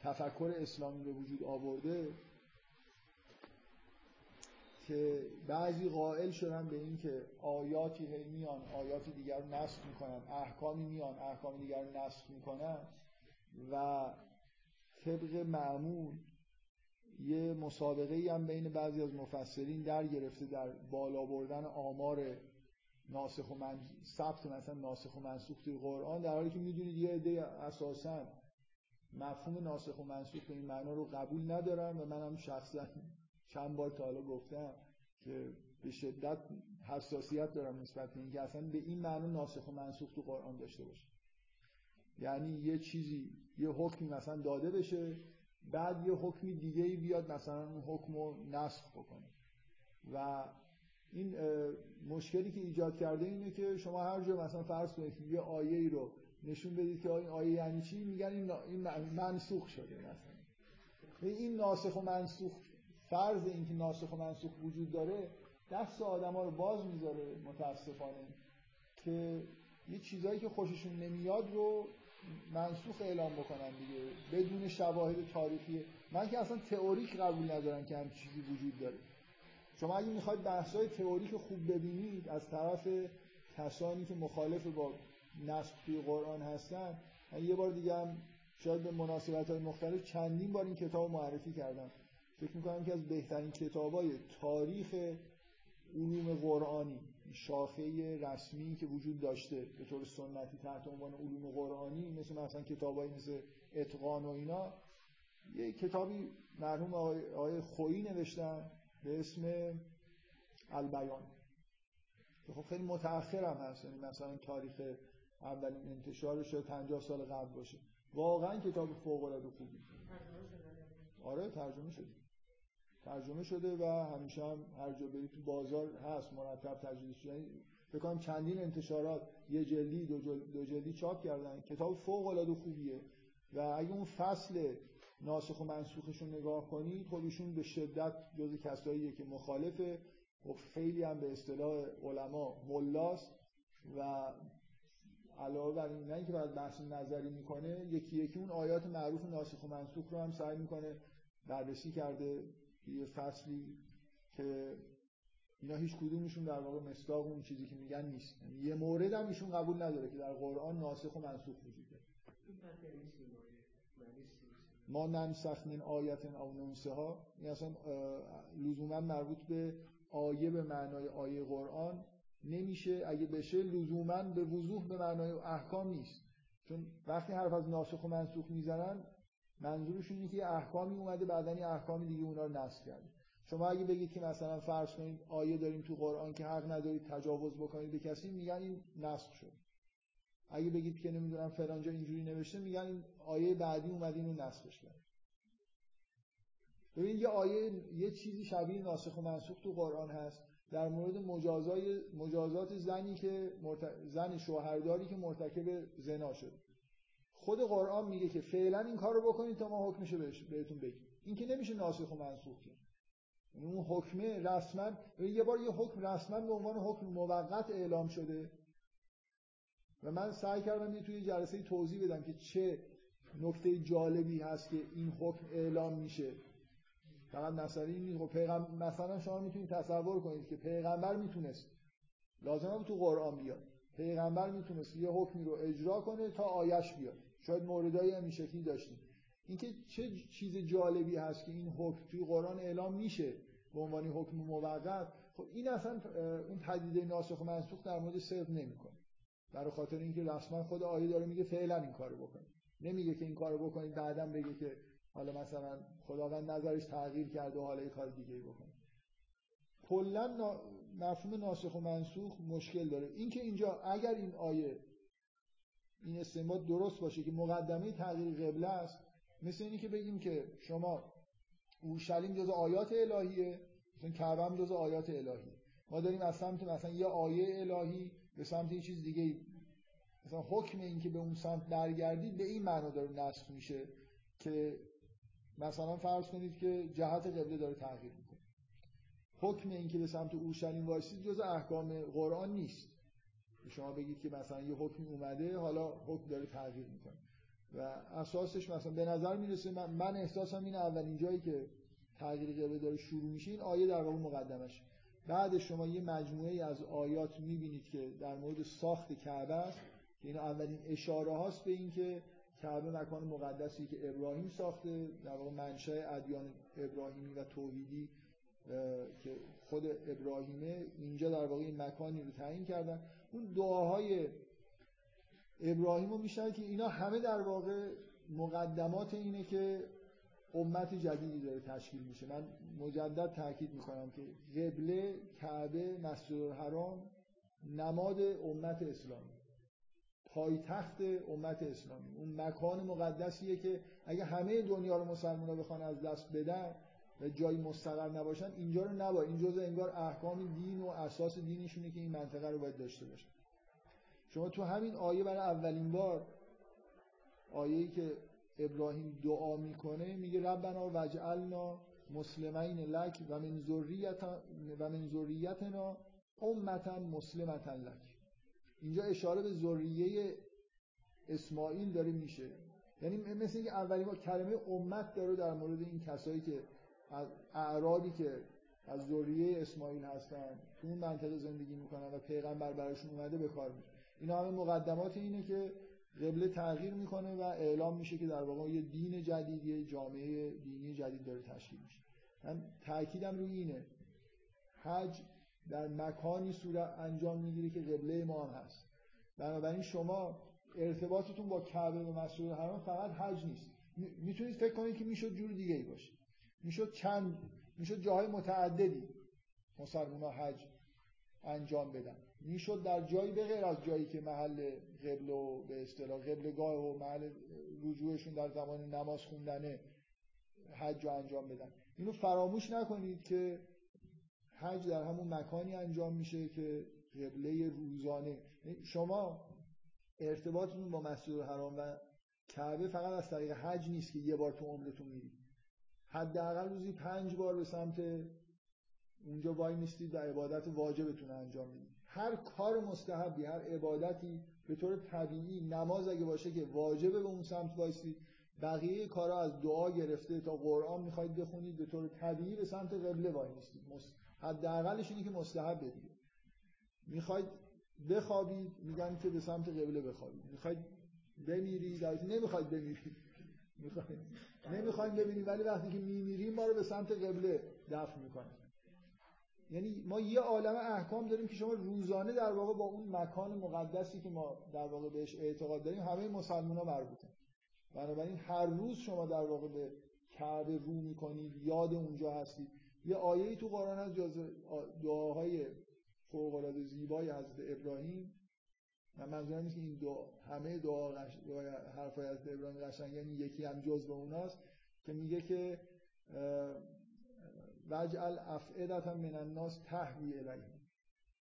تفکر اسلامی به وجود آورده که بعضی قائل شدن به این که آیاتی میان آیاتی دیگر رو نسخ می‌کنن احکامی میان احکام دیگر رو نسخ می‌کنن و طبق معمول یه مسابقه هم بین بعضی از مفسرین در گرفته در بالا بردن آمار ناسخ و من... ثبت مثلا ناسخ و منسوخ توی قرآن در حالی که می‌دونید یه عده اساسا مفهوم ناسخ و منسوخ به این معنا رو قبول ندارم و منم شخصا چند بار تا حالا گفتم که به شدت حساسیت دارم نسبت به اینکه اصلا به این معنا ناسخ و منسوخ تو قرآن داشته باشه. یعنی یه چیزی یه حکمی مثلا داده بشه بعد یه حکمی دیگه ای بیاد مثلا اون حکم رو نسخ بکنه. و این مشکلی که ایجاد کرده اینه که شما هر جا مثلا فرض کنید یه آیه ای رو نشون بدید که این آیه یعنی چی؟ میگن این منسوخ شده مثلا. این ناسخ و منسوخ فرض اینکه ناسخ و منسوخ وجود داره دست آدما رو باز می‌ذاره متاسفانه که یه چیزایی که خوششون نمیاد رو منسوخ اعلام بکنن دیگه بدون شواهد تاریخی. من که اصلا تئوریک قبول ندارم که هم چیزی وجود داره. شما اگه می‌خواید بحث‌های تئوریک خوب ببینید از طرف کسانی که مخالف با نسخ توی قرآن هستن. من یه بار دیگه هم شاید به مناسبت های مختلف چندین بار این کتاب معرفی کردم. فکر می‌کنم که از بهترین کتاب های تاریخ علوم قرآنی شاخه رسمی که وجود داشته به طور سنتی تحت عنوان علوم قرآنی مثل مثلا کتابایی مثل اتقان و اینا. یه کتابی مرحوم آقای خویی نوشتن به اسم البیان. خب خیلی متأخر هم هست یعنی مثلا تاریخ اولین انتشارش 50 سال قبل باشه. واقعا کتاب فوق العاده خوبی. آره ترجمه شده. ترجمه شده و همیشه هم هر جا برید تو بازار هست مرتب تجدید شده. یعنی فکر کنم چندین انتشارات یه جلدی دو, دو جلدی چاپ کردن. کتاب فوق العاده خوبیه و اگه اون فصل ناسخ و منسوخش رو نگاه کنید خب به شدت جز کساییه که مخالفه. و خب خیلی هم به اصطلاح علما ملاست و علاوه بر این نه بعد بحث نظری می‌کنه یکی یکی اون آیات معروف ناسخ و منسوخ رو هم سعی می‌کنه بررسی کرده یه فصلی که اینا هیچ کدومشون در واقع مصداق اون چیزی که میگن نیست. یعنی یه مورد هم ایشون قبول نداره که در قرآن ناسخ و منسوخ وجود داره. ما ننسخ من آیت او ننسه ها این اصلا لزوما مربوط به آیه به معنای آیه قرآن. نمیشه اگه بشه لزوما به وضوح به معنای احکام نیست. چون وقتی حرف از ناسخ و منسوخ می‌زنن منظورشون اینه که احکامی اومده بعدا یه احکامی دیگه اونا رو نسخ کرده. شما اگه بگید که مثلا فرض کنید آیه داریم تو قرآن که حق ندارید تجاوز بکنید به کسی میگن این نسخ شد. اگه بگید که نمی‌دونم فرانجا اینجوری نوشته میگن این آیه بعدی اومد اینو نسخش کرد. ببین یه آیه یه چیزی شبیه ناسخ و منسوخ تو قرآن هست. در مورد مجازات زنی که زن شوهرداری که مرتکب زنا شد. خود قرآن میگه که فعلا این کار رو بکنید تا ما حکمش بهتون بگیم. این که نمیشه ناسخ و منسوخ کرد. یعنی اون حکمه رسما یه بار یه حکم رسما به عنوان حکم موقت اعلام شده. و من سعی کردم یه توی جلسه توضیح بدم که چه نکته جالبی هست که این حکم اعلام میشه. فقط مسئله نیست. خب پیغمبر مثلا شما می‌تونید تصور کنید که پیغمبر می‌تونست لازم تو قرآن بیاد. پیغمبر می‌تونست یه حکمی رو اجرا کنه تا آیش بیاد. شاید موردایی هم شکلی داشتیم. اینکه چه چیز جالبی هست که این حکم توی قرآن اعلام میشه به عنوان حکم موقت. خب این اصلا اون پدیده ناسخ و منسوخ در مورد صدق نمی‌کنه. برای خاطر اینکه رسما خود آیه داره میگه فعلا این کارو بکنید. نمیگه که این کارو بکنید بعدا بگه که حالا مثلا خداوند نظرش تغییر کرده و حالا یه کار دیگه بکنه. کلا مفهوم ناسخ و منسوخ مشکل داره. اینکه اینجا اگر این آیه این استنباط درست باشه که مقدمه تغییر قبله است مثل اینی که بگیم که شما اورشلیم جز آیات الهیه مثلا کعبه هم جز آیات الهی ما داریم از سمت مثلا یه آیه الهی به سمت یه چیز دیگه مثلا حکم این که به اون سمت برگردید به این معنا داره نسخ میشه که مثلا فرض کنید که جهت قبله داره تغییر می‌کنه. حکم این که به سمت اورشلیم وایسید جز احکام قرآن نیست. شما بگید که مثلا یه حکم اومده حالا حکم داره تغییر می‌کنه. و اساسش مثلا به نظر می‌رسه من, من احساسم این اولین جایی که تغییر قبله داره شروع میشه این آیه در واقع مقدمش بعد شما یه مجموعه از آیات می‌بینید که در مورد ساخت کعبه است. که این اولین اشاره هاست به اینکه کعبه مکان مقدسی که ابراهیم ساخته در واقع منشأ ادیان ابراهیمی و توحیدی که خود ابراهیمه اینجا در واقع این مکانی رو تعیین کردن. اون دعاهای ابراهیم رو میشن که اینا همه در واقع مقدمات اینه که امت جدیدی داره تشکیل میشه. من مجدد تاکید می‌کنم که قبله کعبه مسجد الحرام نماد امت اسلامی. پایتخت امت اسلامی. اون مکان مقدسیه که اگه همه دنیا رو مسلمان بخوان از دست بدن و جایی مستقر نباشن اینجا رو نباید. این جزء انگار احکام دین و اساس دینشونه که این منطقه رو باید داشته باشن. شما تو همین آیه برای اولین بار آیه‌ای که ابراهیم دعا می‌کنه میگه ربنا وجعلنا مسلمین لک و من ذریت و من ذریتنا امتا مسلمتا لک. اینجا اشاره به ذریه اسماعیل داره میشه. یعنی مثل اینکه اولین بار کلمه امت داره در مورد این کسایی که از اعرابی که از ذریه اسماعیل هستن تو اون منطقه زندگی می‌کنن و پیغمبر براشون اومده به کار میشه اینا همه مقدمات اینه که قبله تغییر می‌کنه و اعلام میشه که در واقع یه دین جدید یه جامعه دینی جدید داره تشکیل میشه. من تاکیدم روی اینه. حج در مکانی صورت انجام می‌گیره که قبله ما هم هست. بنابراین شما ارتباطتون با کعبه و مسجد الحرام فقط حج نیست. می‌تونید فکر کنید که می‌شد جور دیگه ای باشه. می‌شد چند می‌شد جاهای متعددی مسلمان حج انجام بدن. می‌شد در جایی به غیر از جایی که محل قبل و به اصطلاح قبلگاه و محل رجوعشون در زمان نماز خوندن حج رو انجام بدن. اینو فراموش نکنید که حج در همون مکانی انجام میشه که قبله روزانه. شما ارتباطتون با مسجد الحرام و کعبه فقط از طریق حج نیست که یه بار تو عمرتون میرید حداقل روزی پنج بار به سمت اونجا وای میستید و عبادت واجبتون انجام می‌دید. هر کار مستحبی هر عبادتی به طور طبیعی نماز اگه باشه که واجبه به اون سمت وایستید. بقیه کارا از دعا گرفته تا قرآن می‌خواید بخونید به طور طبیعی به سمت قبله وای میستید. حداقلش اینه که مستحبه دیگه می‌خواید بخوابید میگن که به سمت قبله بخوابید. می‌خواید بمیرید در نمی‌خواید بمیرید. نمی‌خوایم ببینید ولی وقتی که میمیریم ما رو به سمت قبله دفن می‌کنن یعنی ما یه عالم احکام داریم که شما روزانه در واقع با اون مکان مقدسی که ما در واقع بهش اعتقاد داریم همه مسلمان ها مربوطه بنابراین هر روز شما در واقع به کعبه رو می‌کنید یاد اونجا هستید. یه آیه تو قرآن از جز دعاهای فوق العاده زیبای حضرت ابراهیم. من منظورم نیست این دعا همه دعا حرفای حضرت ابراهیم قشنگ یعنی یکی هم جز به اوناست که میگه که وجعل افعدتا من الناس تهوی الیه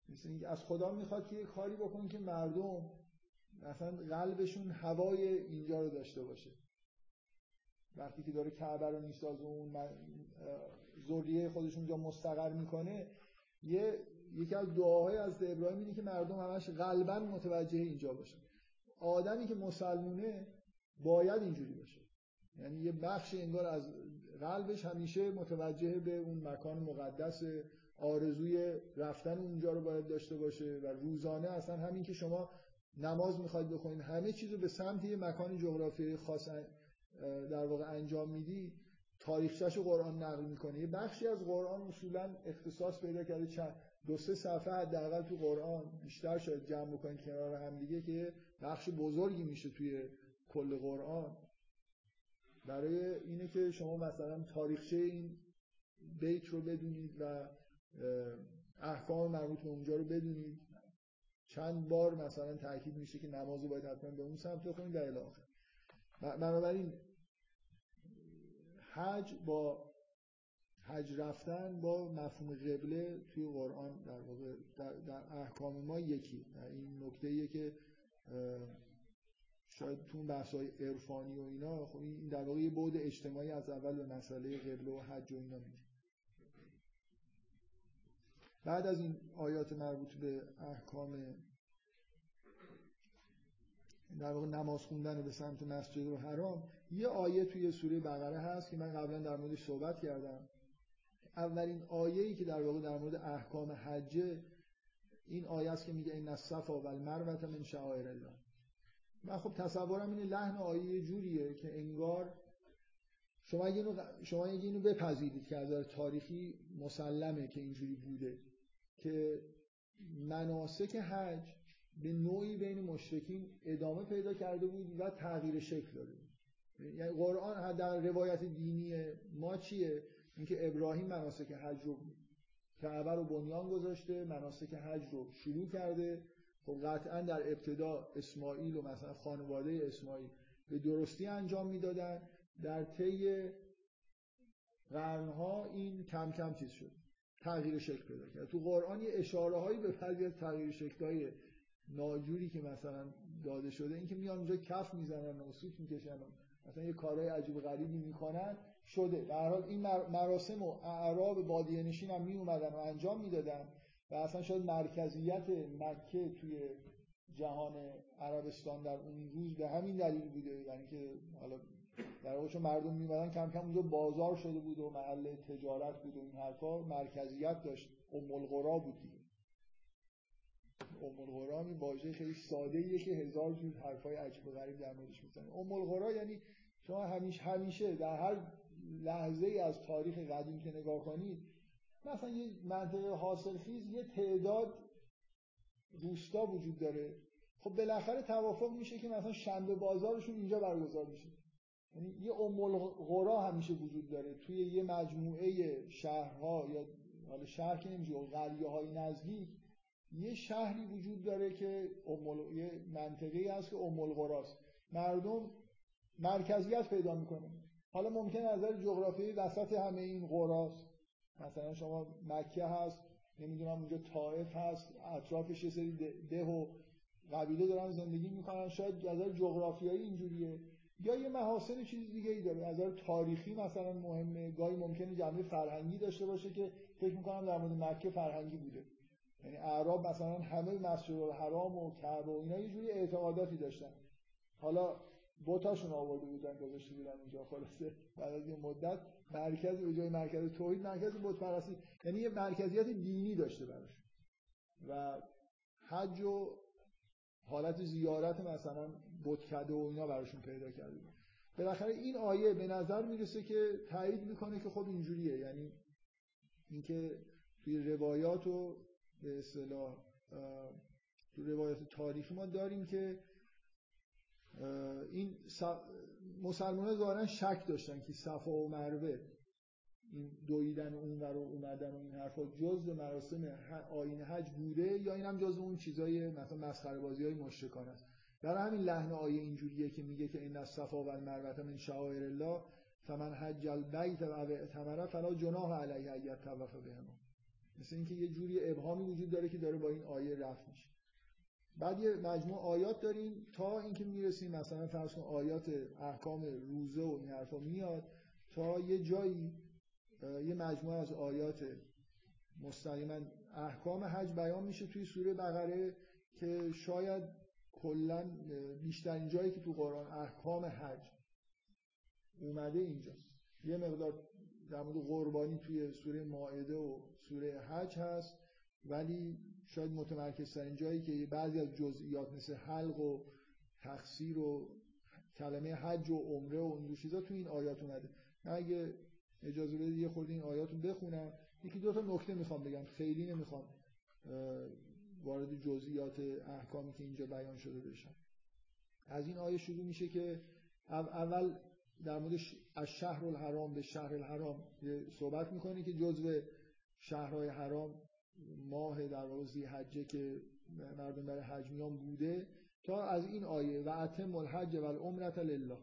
مثل اینکه از خدا می‌خواد که یه کاری بکن که مردم مثلا قلبشون هوای اینجا رو داشته باشه. وقتی که داره کعبه رو می‌سازه اون ذریه خودشون اونجا مستقر می‌کنه یه یکی از دعاهای از ابراهیم اینه که مردم همش قلبا متوجه اینجا باشه آدمی که مسلمونه باید اینجوری باشه. یعنی یه بخش انگار از قلبش همیشه متوجه به اون مکان مقدس آرزوی رفتن اونجا رو باید داشته باشه و روزانه اصلا همین که شما نماز می‌خواید بخونید همه چیز رو به سمت یه مکان جغرافیایی خاص در واقع انجام میدی. تاریخچه‌شو قرآن نقل می‌کنه. یه بخشی از قرآن اصولا اختصاص پیدا کرده. چند دو سه صفحه حداقل تو قرآن بیشتر شاید جمع بکنید کنار هم دیگه که بخش بزرگی میشه توی کل قرآن. برای اینه که شما مثلا تاریخچه این بیت رو بدونید و احکام مربوط به اونجا رو بدونید. چند بار مثلا تاکید میشه که نماز رو باید حتما به اون سمت بخونید در الی بنابراین حج با حج رفتن با مفهوم قبله توی قرآن در واقع در, احکام ما یکی. این نکته که شاید تو بحث های عرفانی و اینا خب این در واقع یه بعد اجتماعی از اول به مسئله قبله و حج و اینا میده بعد از این آیات مربوط به احکام در واقع نماز خوندن به سمت مسجد و حرام یه آیه توی سوره بقره هست که من قبلا در موردش صحبت کردم. اولین آیه‌ای که در واقع در مورد احکام حجه این آیه است که میگه این الصفا و المروه من شعائر الله. من خب تصورم اینه لحن آیه جوریه که انگار شما اگه اینو, شما اگه اینو بپذیرید که از تاریخی مسلمه که اینجوری بوده که مناسک حج به نوعی بین مشرکین ادامه پیدا کرده بود و تغییر شکل داده یعنی قرآن در روایت دینی ما چیه؟ اینکه ابراهیم مناسک حج رو کعبه رو بنیان گذاشته مناسک حج رو شروع کرده. خب قطعا در ابتدا اسماعیل و مثلا خانواده اسماعیل به درستی انجام می‌دادن. در طی قرنها این کم کم چیز شد. تغییر شکل پیدا کرد. تو قرآن یه اشاره هایی به بعضی از تغییر شکل های ناجوری که مثلا داده شده اینکه میان اونجا کف می‌زنن و سوت می‌کشن مثلا یه کارهای عجیب غریبی می‌کنن شده. در حال این مراسم و اعراب بادیه نشین هم می اومدن و انجام می‌دادن و اصلا شاید مرکزیت مکه توی جهان عربستان در اون روز به همین دلیل بوده. یعنی که حالا در واقع مردم میمدن کم کم اونجا بازار شده بود و محل تجارت بود و این حرفا مرکزیت داشت. ام القرا بود دیگه. ام القرا واژه خیلی ساده ایه که هزار جور حرفای عجیب غریب در موردش می‌زنه. ام القرا یعنی شما همیشه همیشه در هر لحظه ای از تاریخ قدیم که نگاه کنید مثلا یه منطقه حاصل خیز یه تعداد روستا وجود داره. خب بالاخره توافق میشه که مثلا شنبه بازارشون اینجا برگزار میشه. یعنی یه ام القرا همیشه وجود داره. توی یه مجموعه شهرها یا حالا شهر که نمیشه قریه های نزدیک یه شهری وجود داره که ام یه منطقه هست که ام مردم مرکزیت پیدا می‌کنه. حالا ممکن نظر جغرافیایی وسط همه این قراست مثلا شما مکه هست نمی‌دونم اونجا طائف هست اطرافش یه سری ده و قبیله دارن زندگی می‌کنن. شاید نظر جغرافیایی اینجوریه. یا یه محاسن چیز دیگه ای داره نظر تاریخی مثلا مهمه. گاهی ممکنه جنبه فرهنگی داشته باشه که فکر می‌کنم در مورد مکه فرهنگی بوده. یعنی اعراب مثلا همه مسجد الحرام و کعبه و اینا یه جوری اعتقاداتی داشتن. حالا بوتاشون آورده بودن گذاشته بودن اینجا خلاصه بعد از یه مدت مرکز به جای مرکز توحید مرکز بت پرستی یعنی یه مرکزیت دینی داشته براش و حج و حالت زیارت مثلا بتکده و اینا براشون پیدا کرده بالاخره این آیه به نظر می‌رسه که تایید می‌کنه که خب اینجوریه. یعنی اینکه توی روایات و به اصطلاح روایات تاریخی ما داریم که این مسلمان ظاهرا شک داشتن که صفا و مروه این دویدن اون و اومدن و این حرفا جز مراسم آین حج بوده یا این هم جز اون چیزای مثلا مسخره بازی های مشرکان است؟ در همین لحن آیه اینجوریه که میگه که این از صفا و المروه من شعائر الله فمن حج البیت و اعتمر فلا جناح علیه ان یطوف بهما. مثل اینکه یه جوری ابهامی وجود داره که داره با این آیه رفت میشه. بعد یه مجموع آیات داریم. تا اینکه می‌رسیم مثلا فرض کن آیات احکام روزه و این حرفا میاد تا یه جایی یه مجموعه از آیات مستقیما احکام حج بیان میشه توی سوره بقره که شاید کلا بیشترین جایی که تو قرآن احکام حج اومده اینجاست. یه مقدار در مورد قربانی توی سوره مائده و سوره حج هست ولی شاید متمرکز جایی که بعضی از جزئیات مثل حلق و تقصیر و کلمه حج و عمره و این چیزا تو این آیات اومده. من اگه اجازه بدید یه خورده این آیات رو بخونم. یکی دو تا نکته می‌خوام بگم خیلی نمی‌خوام وارد جزئیات احکامی که اینجا بیان شده بشم. از این آیه شروع میشه که اول در مورد از شهر الحرام به شهر الحرام صحبت می‌کنه که جزء شهرهای حرام ماه در واقع حجه که مردم برای حج میان بوده تا از این آیه و اتم الحج و العمرت لله.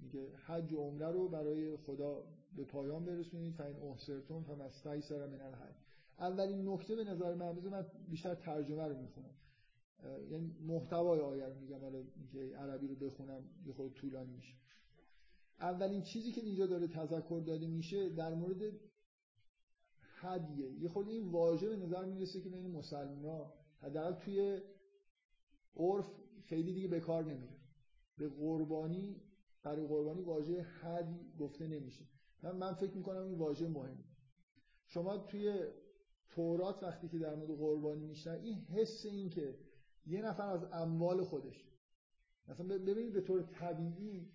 میگه حج و عمره رو برای خدا به پایان برسونید فین احسرتون فمستیسر من الحج. اولین نکته به نظر من من بیشتر ترجمه رو می‌خونم. یعنی محتوای آیه رو میگم حالا اینکه عربی رو بخونم یه خود طولانی میشه. اولین چیزی که اینجا داره تذکر داده میشه در مورد هدیه یه خود این واژه به نظر می‌رسه که بین مسلمان ها حداقل توی عرف خیلی دیگه به کار نمیره. به قربانی برای قربانی واژه هدی گفته نمیشه. من, من فکر می‌کنم این واژه مهم شما توی تورات وقتی که در مورد قربانی میشن این حس این که یه نفر از اموال خودش مثلا ببینید به طور طبیعی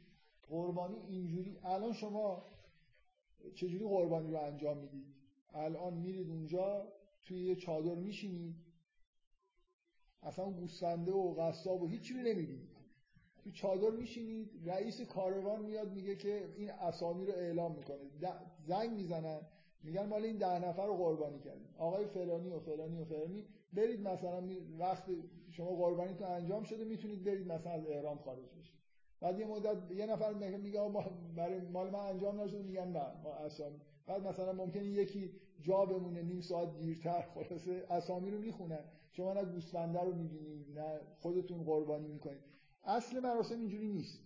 قربانی اینجوری الان شما چجوری قربانی رو انجام می‌دید؟ الان میرید اونجا توی یه چادر میشینید. اصلا گوسفنده و قصاب و هیچی رو نمی‌بینید. تو چادر میشینید رئیس کاروان میاد میگه که این اسامی رو اعلام می‌کنه. زنگ می‌زنن. میگن مال این ده نفر رو قربانی کردیم. آقای فلانی و فلانی و فلانی برید مثلا وقت شما قربانیتون انجام شده می‌تونید برید مثلا از احرام خارج بشید. بعد یه مدت یه نفر میگه برای مال من انجام نشده میگن نه ما اسامی بعد مثلا ممکنه یکی جا بمونه نیم ساعت دیرتر خلاصه اسامی رو می‌خونن. شما نه گوسفنده رو می‌بینید نه خودتون قربانی می‌کنید اصل مراسم اینجوری نیست.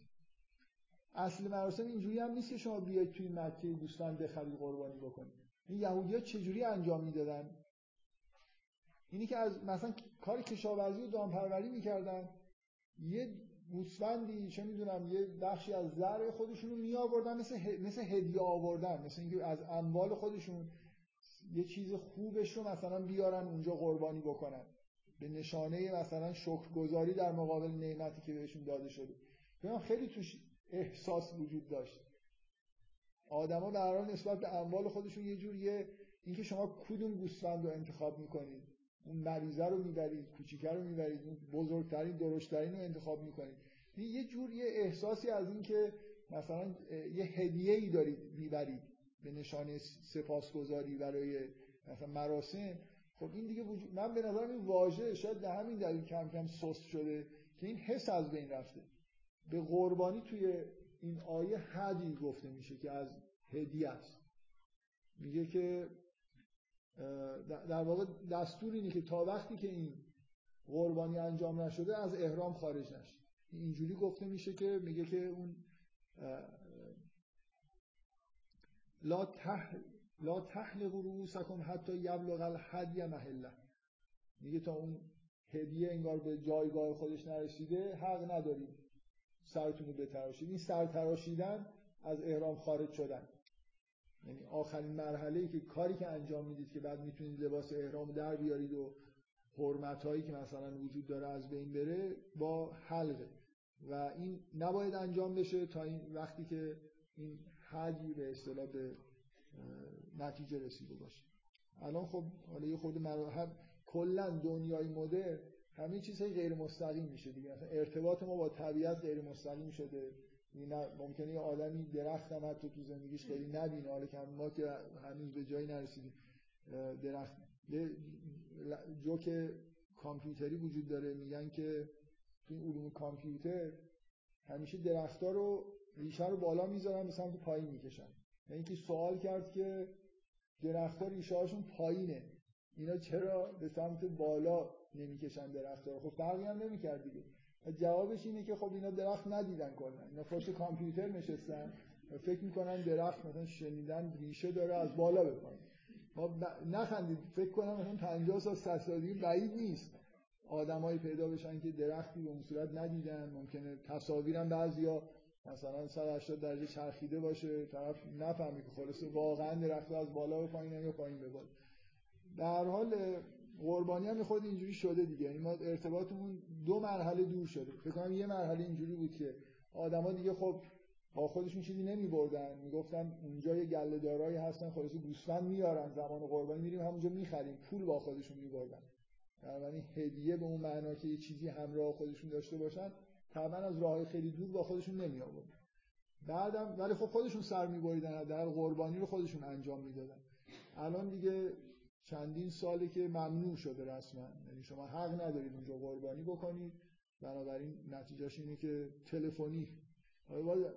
اصل مراسم اینجوری هم نیست که شما بیاید توی مکه گوسفند بخرید قربانی بکنید. این یهودی‌ها چجوری انجام می‌دادن؟ اینی که از مثلا کار کشاورزی و دامپروری می‌کردن. یه گوسفندی چه می‌دونم یه بخشی از زرع خودشون رو می آوردن مثل مثل هدیه آوردن مثل اینکه از اموال خودشون یه چیز خوبش رو مثلا بیارن اونجا قربانی بکنن. به نشانه مثلا شکرگزاری در مقابل نعمتی که بهشون داده شده. خیلی توش احساس وجود داشت. آدما به هر نسبت به اموال خودشون یه جوریه اینکه شما کدوم گوسفند رو انتخاب می‌کنید؟ اون مریضه رو می‌برید کوچیکه رو می‌برید بزرگترین درشترین رو انتخاب می‌کنید. یه جور یه احساسی از این که مثلا یه هدیه ای دارید می‌برید به نشانه سپاسگزاری برای مثلا مراسم. خب این دیگه وجود من به نظرم این واژه شاید به همین دلیل کم کم سست شده که این حس از بین رفته. به قربانی توی این آیه هدی گفته میشه که از هدیه است. میگه که در واقع دستور اینه که تا وقتی که این قربانی انجام نشده از احرام خارج نشه. اینجوری گفته میشه که میگه که اون لا تح لا تحلق رؤوسکم حتی یبلغ الهدی محله. میگه تا اون هدیه انگار به جایگاه خودش نرسیده حق ندارید سرتون رو بتراشید. این سر تراشیدن از احرام خارج شدن. یعنی آخرین مرحله ای که کاری که انجام می‌دید که بعد می‌تونید لباس احرام در بیارید و حرمت هایی که مثلا وجود داره از بین بره با حلقه و این نباید انجام بشه تا این وقتی که این حجی به اصطلاح به نتیجه رسیده باشه. الان خب حالا یه خود هم کلا دنیای مدرن همه چیزهای غیر مستقیم میشه دیگه. ارتباط ما با طبیعت غیر مستقیم شده. ممکنه یه آدمی درخت هم حتی تو زندگیش خیلی نبینه. حالا که ما که هنوز به جایی نرسیدیم درخت جوک کامپیوتری وجود داره. میگن که تو این علوم کامپیوتر همیشه درختها رو ریشه رو بالا می‌ذارن به سمت پایین می‌کشن. یعنی که سوال کرد که درختها ریشه هاشون پایینه. اینا چرا به سمت بالا نمی‌کشن درختها رو؟ خب فرقی هم نمی‌کرد دیگه. جوابش اینه که خب اینا درخت ندیدن کلا. اینا پشت کامپیوتر نشستن. و فکر می‌کنن درخت مثلا شنیدن ریشه داره از بالا به پایین نخندید. فکر کنم مثلا 50 سال 100 سال بعید نیست. آدمایی پیدا بشن که درختی به اون صورت ندیدن. ممکنه تصاویرم بعضیا مثلا 180 درجه چرخیده باشه. طرف نفهمه که خلاصه واقعا درخت از بالا به پایین یا پایین به بالا در حال قربانی هم خود اینجوری شده دیگه. یعنی ما ارتباطمون دو مرحله دور شده. فکر کنم یه مرحله اینجوری بود که آدما دیگه خب با خودشون چیزی نمی بردن می‌گفتن اونجا یه گله دارایی هستن خلاص گوسفند میارن. زمان قربانی میریم همونجا می‌خریم. پول با خودشون میبردن. بنابراین هدیه به اون معنا که یه چیزی همراه خودشون داشته باشن طبعا از راه خیلی دور با خودشون نمی آورد بعدم ولی خب خودشون سر میبریدن در قربانی رو خودشون انجام می‌دادن. الان دیگه چندین ساله که ممنوع شده رسما. یعنی شما حق ندارید اونجا قربانی بکنید. بنابراین نتیجهش اینه که تلفنی.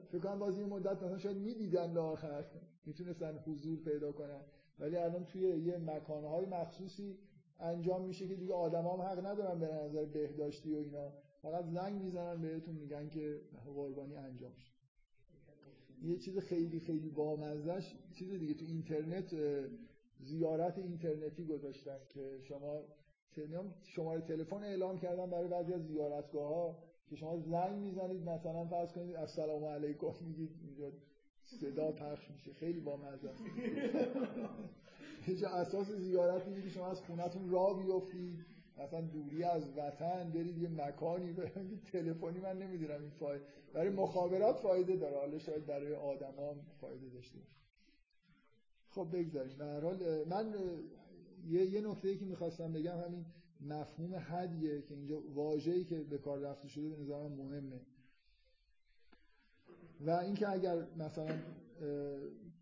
فکر کنم باز این مدت مثلا شاید می‌دیدن آخر. می‌تونستن حضور پیدا کنن. ولی الان توی یه مکانهای مخصوصی انجام میشه که دیگه آدما هم حق ندارن به نظر بهداشتی و اینا. فقط زنگ می‌زنن بهتون میگن که قربانی انجام شد. یه چیز خیلی خیلی بامزش چیز دیگه تو اینترنت زیارت اینترنتی گذاشتن که شما شماره تلفن اعلام کردن برای بعضی از زیارتگاه ها که شما زنگ می‌زنید مثلا فرض کنید السلام علیکم میگید اینجا صدا پخش میشه خیلی با مزه *laughs* هیچ اساس زیارت اینه که شما از خونتون راه بیفتید مثلا دوری از وطن برید یه مکانی برید *laughs* تلفنی من نمی‌دونم این فایده برای مخابرات فایده داره حالا شاید برای آدما فایده داشته باشه. خب بگذاریم. به حال من یه, یه نکته که می‌خواستم بگم همین مفهوم هدیه که اینجا واژه‌ای که به کار رفته شده به نظرم مهمه. و اینکه اگر مثلا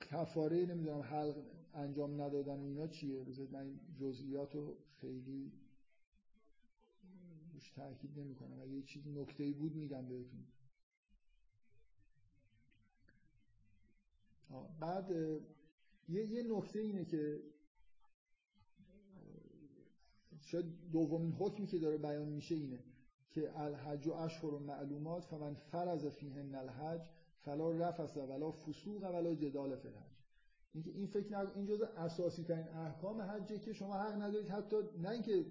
کفاره نمی‌دونم حلق انجام ندادن اینا چیه؟ بذارید من جزئیات رو خیلی روش تاکید نمی‌کنم. اگه یه چیز نکته بود میگم بهتون. بعد یه یه نکته اینه که شاید دومین حکمی که داره بیان میشه اینه که الحج و اشهر و معلومات فمن فرض فیهن الحج فلا رفث ولا فسوق ولا جدال فی الحج. اینکه این فکر نکن این جزء اساسی ترین احکام حجه که شما حق ندارید حتی نه اینکه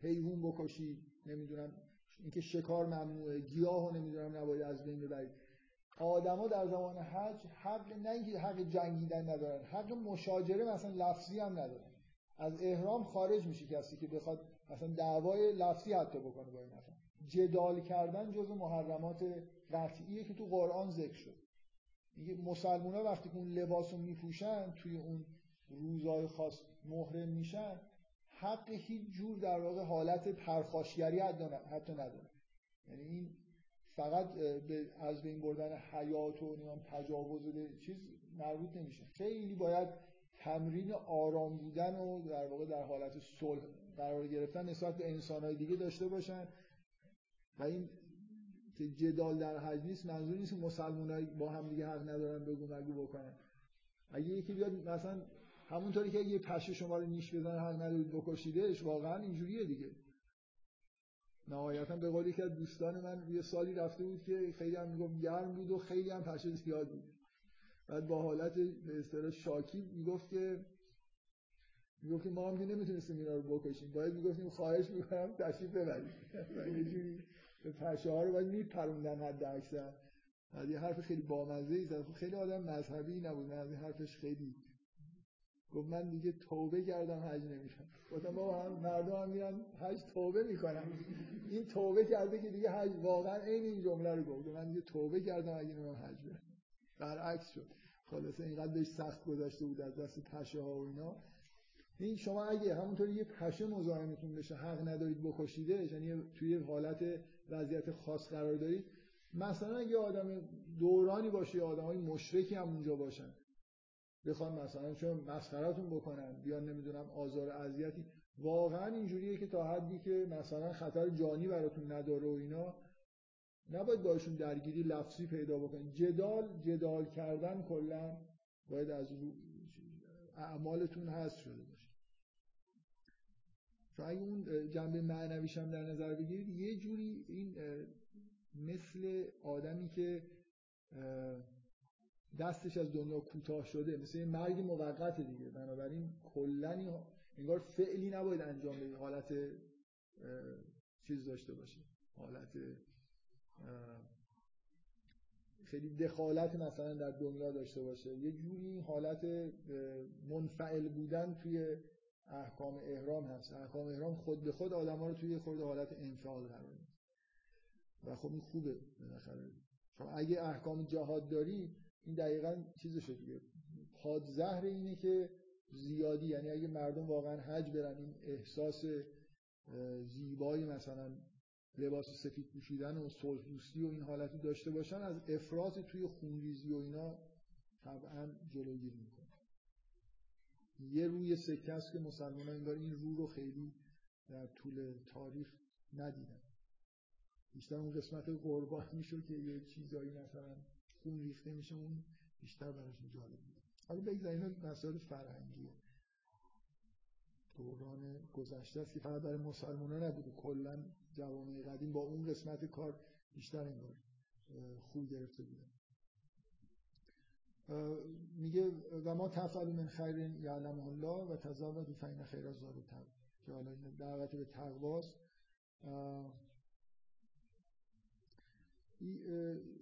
حیوان بکشید نمی‌دونم اینکه شکار ممنوعه گیاه نمی‌دونم نباید از بین ببرید. آدما در زمان حج حق نه اینکه حق جنگیدن ندارن حق مشاجره مثلا لفظی هم ندارن. از احرام خارج میشه کسی که بخواد مثلا دعوای لفظی حتی بکنه با این نفر جدال کردن جز محرمات قطعیه که تو قرآن ذکر شد. میگه مسلمان ها وقتی که اون لباس رو میپوشن توی اون روزای خاص محرم میشن حق هیچ جور در واقع حالت پرخاشگری حتی نداره یعنی این فقط به از بین بردن حیات و تجاوز و چیز مربوط نمیشه. خیلی باید تمرین آرام بودن و در واقع در حالت صلح قرار گرفتن نسبت به انسانهای دیگه داشته باشن. و این که جدال در حج نیست منظور نیست که مسلمان با هم دیگه حق ندارن بگو مگو بکنن. اگه یکی بیاد مثلا همونطوری که یه پشه شما رو نیش بزنه حق ندارید بکشیدش واقعا اینجوریه دیگه. نهایتا به قولی که دوستان من یه سالی رفته بود که خیلی هم می‌گفت گرم بود و خیلی هم پشه زیاد بود. بعد با حالت به اصطلاح شاکی می‌گفت که می‌گفت که ما هم که نمی‌تونستیم اینا رو بکشیم. باید می‌گفتیم خواهش می‌کنم تشریف ببرید. یه جوری به پشه ها رو باید میپروندن حد اکثر بعد یه حرف خیلی بامزه ای زد خیلی آدم مذهبی نبود. من از این حرفش خیلی گفت من دیگه توبه کردم حج نمیشم گفتم بابا هم مردم هم میرن حج توبه می‌کنن. این توبه کرده که دیگه حج واقعا عین این جمله رو گفت. من دیگه توبه کردم اگه نمیرم حج برم. برعکس شد. خلاصه اینقدر بهش سخت گذاشته بود از دست پشه ها و اینا. این شما اگه همونطوری یه پشه مزاحمتون بشه حق ندارید بکشیدش یعنی توی حالت وضعیت خاص قرار دارید مثلا اگه آدم دورانی باشه آدمای مشرکی هم اونجا باشن. بخوان مثلا چون مسخرتون بکنن بیان نمی‌دونم آزار اذیتی واقعا اینجوریه که تا حدی که مثلا خطر جانی براتون نداره و اینا نباید باشون درگیری لفظی پیدا بکنید جدال جدال کردن کلا باید از اعمالتون هست شده باشه. چون اگه اون جنبه معنویش هم در نظر بگیرید یه جوری این مثل آدمی که دستش از دنیا کوتاه شده مثل این مرگ موقت دیگه. بنابراین کلا انگار فعلی نباید انجام بدید حالت چیز داشته باشه حالت خیلی دخالت مثلا در دنیا داشته باشه. یه جوری حالت منفعل بودن توی احکام احرام هست. احکام احرام خود به خود آدم رو توی خورده حالت انفعال قرار میده. و خب این خوبه بالاخره. شما اگه احکام جهاد داری این دقیقا چیزشه دیگه. پادزهر اینه که زیادی یعنی اگه مردم واقعا حج برن این احساس زیبایی مثلا لباس سفید پوشیدن و صلح دوستی و این حالتی داشته باشن از افراط توی خونریزی و اینا طبعا جلوگیری می‌کنه. یه روی سکه است که مسلمان انگار این رو رو خیلی در طول تاریخ ندیدن. بیشتر اون قسمت قربانی شد که یه چیزایی مثلا خون ریخته میشه اون بیشتر براشون جالب بود حالا بگذاریم مسائل فرهنگیه دوران گذشته است که فقط برای مسلمان ها نبوده. کلا جوامع قدیم با اون قسمت کار بیشتر انگار خوب گرفته بوده. میگه و ما تفعل من خیر یعلم الله و تزود فین خیر زاد که حالا دعوت به تقواست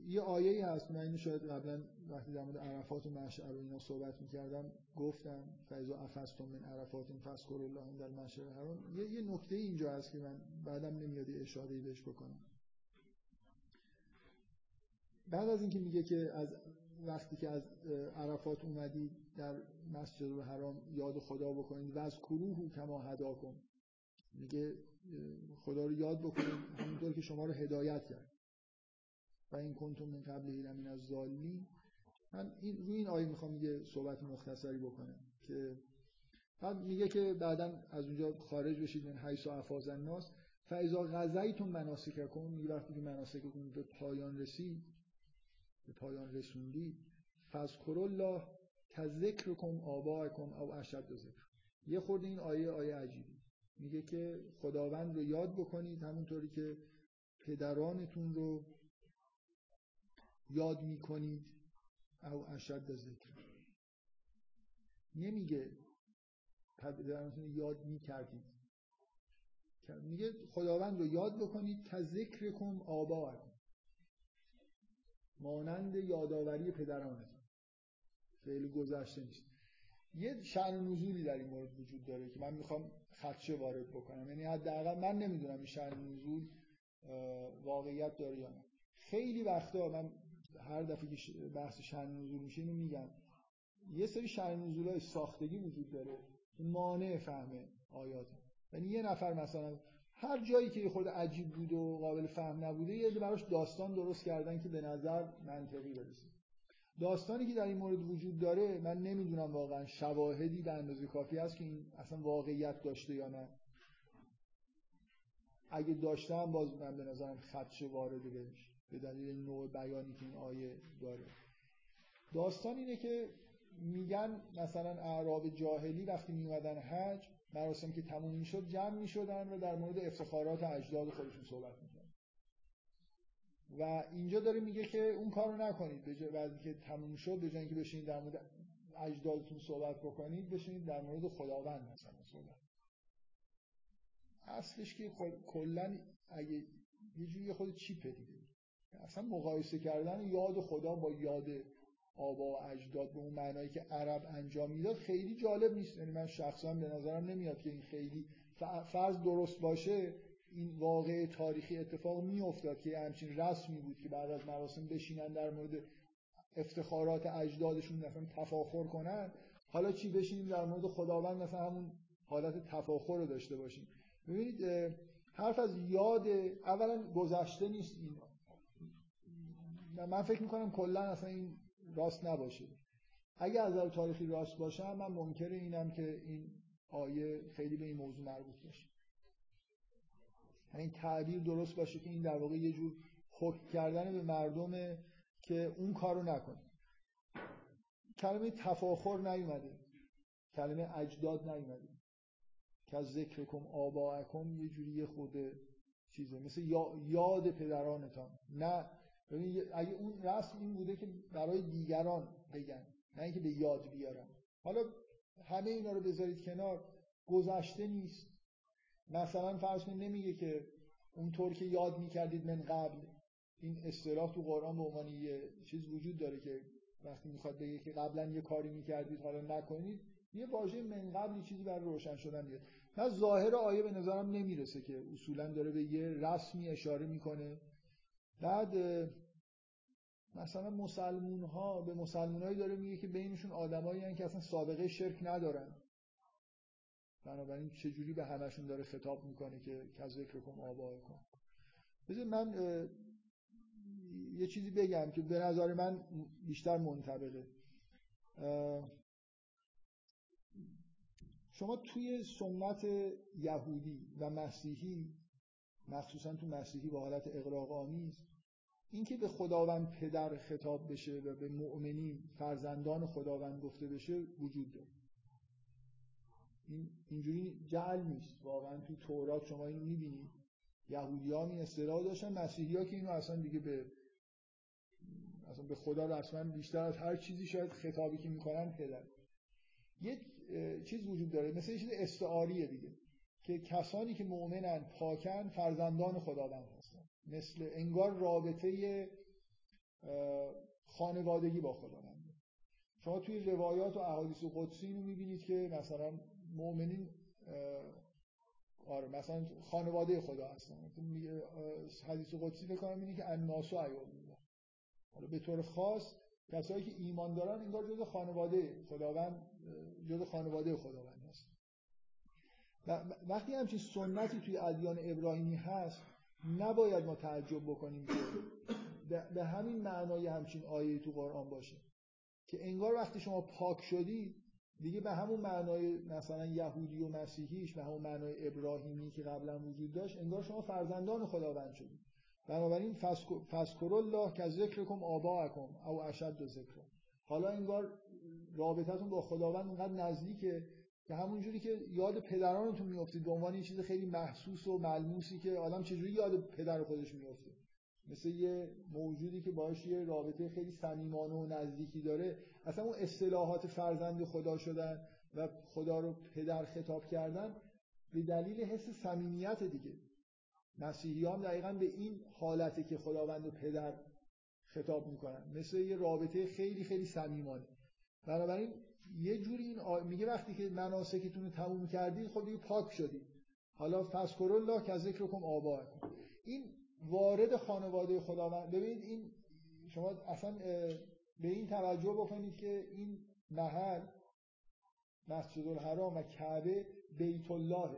یه آیه ای هست. من اینو شاید قبلا وقتی در مورد عرفات و مشعر و اینا صحبت می‌کردم گفتم فیضا افستم من عرفات فذکر الله در مشعر حرام یه, یه نکته اینجا هست که من بعدم نمیاد اشاره بهش بکنم. بعد از اینکه میگه که از وقتی که از عرفات اومدید در مسجد الحرام یاد خدا بکنید. و از کروه کما هدا کن میگه خدا رو یاد بکنید همونطور که شما رو هدایت کرد. و این کنتم من قبل من از ظالمین من این روی این آیه می‌خوام یه صحبت مختصری بکنم که بعد میگه که بعدا از اونجا خارج بشید من حیث و افاظ الناس. فاذا غزیتم مناسککم میگه وقتی که مناسکتون به پایان رسید به پایان رسوندید فذکر الله کذکرکم آباءکم او اشد ذکر. یه خورده این آیه آیه عجیبی میگه که خداوند رو یاد بکنید همونطوری که پدرانتون رو یاد می‌کنید او اشد ذکر. نمیگه پدرانتون یاد می‌کردید. میگه خداوند رو یاد بکنید که ذکرکم آباءکم مانند یادآوری پدرانتون. فعل گذشته نیست. یه شأن نزولی در این مورد وجود داره که من می‌خوام خدشه وارد بکنم. یعنی حداقل من نمی‌دونم این شأن نزول واقعیت داره یا نه. خیلی وقتا من هر دفعه که بحث شأن نزول میشه اینو میگم. یه سری شأن نزولای ساختگی وجود داره. مانع فهم آیات. یعنی یه نفر مثلا هر جایی که خود عجیب بود و قابل فهم نبوده یه براش داستان درست کردن که به نظر منطقی برسه. داستانی که در این مورد وجود داره من نمی‌دونم واقعا شواهدی به اندازه کافی هست که این اصلا واقعیت داشته یا نه. اگه داشتم باز من به نظرم خدش وارده بهش به دلیل نوع بیانی که این آیه داره. داستان اینه که میگن مثلا اعراب جاهلی وقتی میومدن حج مراسم که تموم می‌شد جمع می‌شدن و در مورد افتخارات اجداد خودشون صحبت می‌کردن. و اینجا داره میگه که اون کارو نکنید. به جای که تموم شد به جای که بشینید در مورد اجدادتون صحبت بکنید بشینید در مورد خداوند مثلا صحبت اصلش که کلا اگه یه جوری خود چیپه دیگه. اصلا مقایسه کردن یاد خدا با یاد آبا و اجداد به اون معنایی که عرب انجام می‌داد خیلی جالب نیست. یعنی من شخصا به نظرم نمیاد که این خیلی فرض درست باشه این واقع تاریخی اتفاق میافتاد که همچین رسمی بود که بعد از مراسم بشینن در مورد افتخارات اجدادشون مثلا تفاخر کنن. حالا چی بشینیم در مورد خداوند مثلا همون حالت تفاخر رو داشته باشیم. ببینید حرف از یاد اولا گذشته نیست این من فکر می‌کنم کلا اصلا این راست نباشه. اگه از نظر تاریخی راست باشه من منکر اینم که این آیه خیلی به این موضوع مربوط باشه. این تعبیر درست باشه که این در واقع یه جور حکم کردن به مردمه که اون کارو نکنه. کلمه تفاخر نیومده. کلمه اجداد نیومده. که از ذکرکم آباءکم یه جوری خود چیزه. مثل یاد پدرانتان. نه اگه اون رسم این بوده که برای دیگران بگن نه اینکه به یاد بیارن. حالا همه اینا رو بذارید کنار گذشته نیست. مثلا فرض کنید نمیگه که اونطور که یاد می‌کردید من قبل این اصطلاح تو قرآن به عنوان یه چیز وجود داره که وقتی می‌خواد بگه که قبلا یه کاری می‌کردید حالا نکنید یه واژه من قبل چیزی برای روشن شدن میاد من ظاهر آیه به نظرم نمی‌رسه که اصولا داره به یه رسمی اشاره می‌کنه. بعد مثلا مسلمون ها به مسلمون داره میگه که بینشون آدمایی که اصلا سابقه شرک ندارن. بنابراین چجوری به همشون داره خطاب می‌کنه که کذکر کن آبای کن بذار من یه چیزی بگم که به نظر من بیشتر منطبقه. شما توی سنت یهودی و مسیحی مخصوصا تو مسیحی با حالت اقراق آمیز اینکه به خداوند پدر خطاب بشه و به مؤمنین فرزندان خداوند گفته بشه وجود داره. این اینجوری جعل نیست. واقعا تو تورات شما اینو می‌بینید یهودی ها این اصطلاح داشتن مسیحی ها که اینو اصلا دیگه به اصلا به خدا رسما بیشتر از هر چیزی شاید خطابی که می‌کنن پدر. یک چیز وجود داره. مثل یه چیز استعاریه دیگه. که کسانی که مؤمنن پاکن فرزندان خداوند هستن. مثل انگار رابطه خانوادگی با خداوند. شما توی روایات و احادیث قدسی رو می‌بینید که مثلا مؤمنین آره مثلا خانواده خدا هستن. حدیث قدسی بکنم اینه که الناس و حالا به طور خاص کسایی که ایمان دارن انگار جز خانواده خداوند جز خانواده خداوند. وقتی همچین سنتی توی ادیان ابراهیمی هست نباید ما تعجب بکنیم که به همین معنای همچین آیه تو قرآن باشه. که انگار وقتی شما پاک شدی دیگه به همون معنای مثلا یهودی و مسیحیش به همون معنای ابراهیمی که قبلا وجود داشت انگار شما فرزندان خداوند شدید بنابراین فذکر الله که ذکرکم آباءکم او اشد ذکر حالا انگار رابطتون با خداوند اونقدر نزدیکه که همون جوری که یاد پدرانتون میافتید به عنوان یه چیز خیلی محسوس و ملموسی که آدم چجوری یاد پدر خودش میافته مثل یه موجودی که باش یه رابطه خیلی صمیمانه و نزدیکی داره. اصلا اون اصطلاحات فرزند خدا شدن و خدا رو پدر خطاب کردن به دلیل حس صمیمیت دیگه. مسیحی هم دقیقا به این حالته که خداوند و پدر خطاب می‌کنن. مثل یه رابطه خیلی خیلی صمیمانه. بنابراین یه جوری این میگه وقتی که مناسکتون رو تموم کردید خب دیگه پاک شدید حالا فذکر الله که ذکرکم آباءکم این وارد خانواده خداوند ببینید این شما اصلا به این توجه بکنید که این محل مسجد الحرام و کعبه بیت الله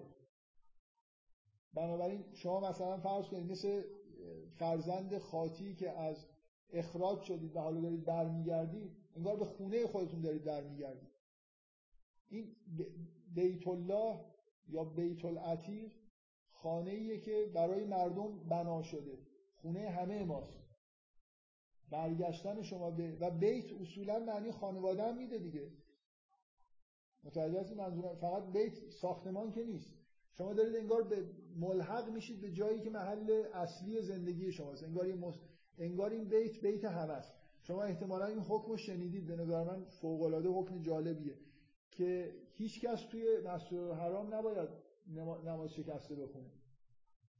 بنابراین شما مثلا فرض کنید مثل فرزند خاطی که از اخراج شدید و حالا دارید برمیگردید انگار به خونه خودتون دارید برمیگردید. این بیت الله یا بیت العتیق خانه ایه که برای مردم بنا شده. خونه همه ماست. برگشتن شما به و بیت اصولا معنی خانواده هم میده دیگه. متوجه هستی منظورم؟ فقط بیت ساختمان که نیست. شما دارید انگار به ملحق میشید به جایی که محل اصلی زندگی شماست. انگار این مس... انگار این بیت بیت همه است شما احتمالا این حکم رو شنیدید. به نظر من فوق العاده حکم جالبیه که هیچ کس توی مسجد حرام نباید نماز شکسته بخونه.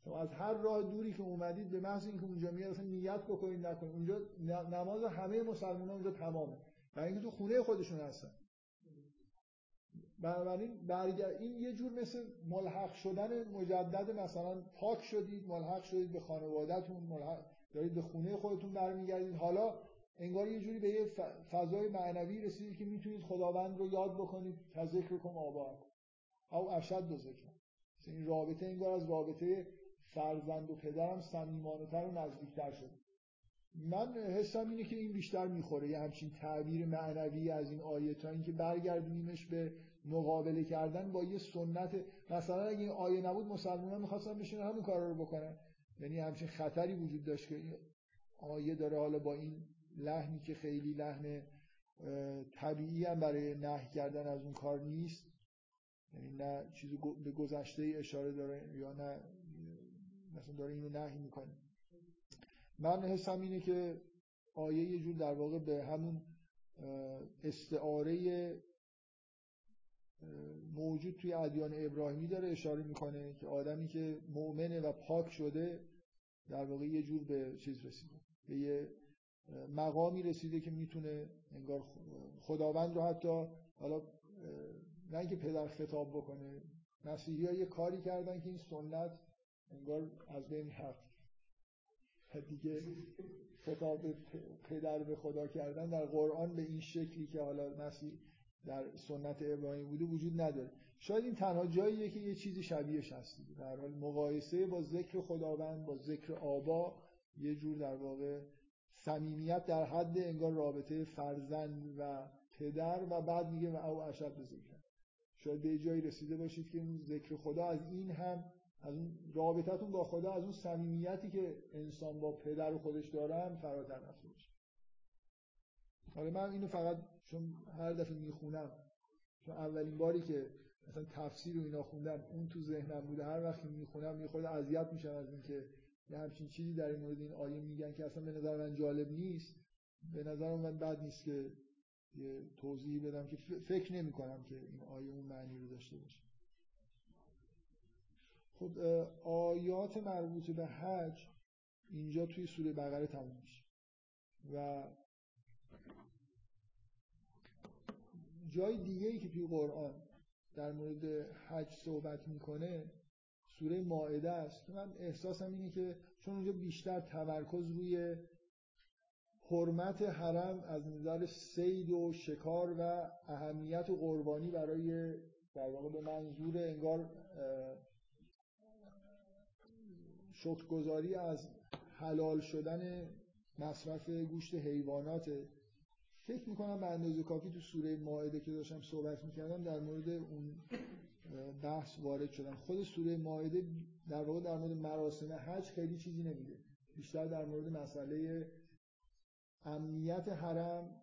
شما از هر راه دوری که اومدید به محض اینکه اونجا میاد اصلا نیت بکنید نکنید. اونجا نماز همه مسلمانان اونجا تمامه. و اینکه تو خونه خودشون هستن. بنابراین برگر این یه جور مثل ملحق شدن مجدد مثلا پاک شدید ملحق شدید به خانوادهتون ملحق دارید به خونه خودتون برمیگردید. حالا انگار یه جوری به یه فضای معنوی رسیدید که می‌تونید خداوند رو یاد بکنید که ذکر کن آبا او اشد ذکر. این رابطه انگار از رابطه فرزند و پدرم صمیمانه تر و نزدیکتر شد من حسم اینه که این بیشتر می‌خوره. یه همچین تعبیر معنوی از این آیه تا اینکه برگردونیمش به مقابله کردن با یه سنت. مثلا اگه این آیه نبود مسلمان می‌خواستن بشین همون کار رو بکنن. یعنی همچین خطری وجود داشت که آیه داره حالا با این لحنی که خیلی لحن طبیعی هم برای نهی کردن از اون کار نیست. یعنی نه چیزی به گذشته اشاره داره یا نه مثلا داره اینو نهی می‌کنه. من حسم اینه که آیه یه جور در واقع به همون استعاره موجود توی ادیان ابراهیمی داره اشاره می‌کنه که آدمی که مؤمنه و پاک شده در واقع یه جور به چیز رسیده به یه مقامی رسیده که می‌تونه انگار خداوند رو حتی حالا نه اینکه پدر خطاب بکنه مسیحی یه کاری کردن که این سنت انگار از بین رفت. دیگه خطاب پدر به خدا کردن در قرآن به این شکلی که حالا مسیح در سنت ابراهیم بوده وجود نداره. شاید این تنها جاییه که یه چیزی شبیهش هست. در حال مقایسه با ذکر خداوند با ذکر آبا یه جور در واقع صمیمیت در حد انگار رابطه فرزند و پدر و بعد میگه و او اشد ذکر. شاید به جایی رسیده باشید که ذکر خدا از این هم از اون رابطتون با خدا از اون صمیمیتی که انسان با پدر و خودش دارن فراتر رفته باشه. حالا من اینو فقط چون هر دفعه می‌خونم چون اولین باری که مثلا تفسیر و اینا خوندم اون تو ذهنم بوده هر وقت می‌خونم یه خورده اذیت میشم از اینکه همچین چیزی در این مورد این آیه میگن که اصلا به نظر من جالب نیست. به نظر من بد نیست که یه توضیحی بدم که فکر نمی کنم که این آیه اون معنی رو داشته باشه. خب آیات مربوط به حج اینجا توی سوره بقره تموم میشه. و جای دیگه ای که توی قرآن در مورد حج صحبت می‌کنه سوره ماعده است. من احساسم اینه که چون اونجا بیشتر تمرکز روی حرمت حرم از نظر سید و شکار و اهمیت و قربانی برای در واقع به منظور انگار شکرگزاری از حلال شدن مصرف گوشت حیوانات. فکر می‌کنم به اندازه کافی تو سوره ماعده که داشتم صحبت می‌کردم در مورد اون بحث وارد شدم خود سوره ماعده در واقع در مورد مراسم حج خیلی چیزی نمیده بیشتر در مورد مسئله امنیت حرم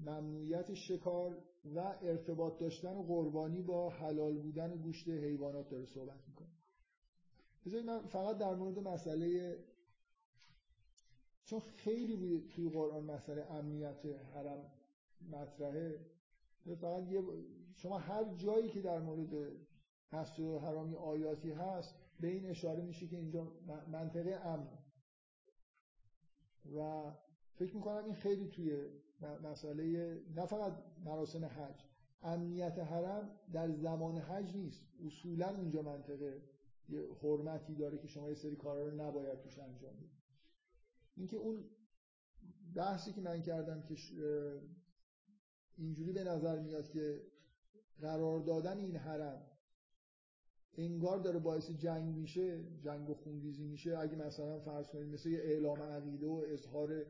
ممنوعیت شکار و ارتباط داشتن و قربانی با حلال بودن گوشت حیوانات داره صحبت می‌کنه. بذارید من فقط در مورد مسئله چون خیلی توی قرآن مسئله امنیت حرم مطرحه فقط یه شما هر جایی که در مورد مسجد حرامی آیاتی هست به این اشاره میشه که اینجا منطقه امن. و فکر می‌کنم این خیلی توی مسئله نه فقط مراسم حج. امنیت حرم در زمان حج نیست. اصولا اونجا منطقه یه حرمتی داره که شما یه سری کارا رو نباید توش انجام بدید. اینکه اون بحثی که من کردم که اینجوری به نظر میاد که قرار دادن این حرم انگار داره باعث جنگ میشه جنگ و خونریزی میشه. اگه مثلا فرض کنید مثل یه اعلام عقیده و اظهار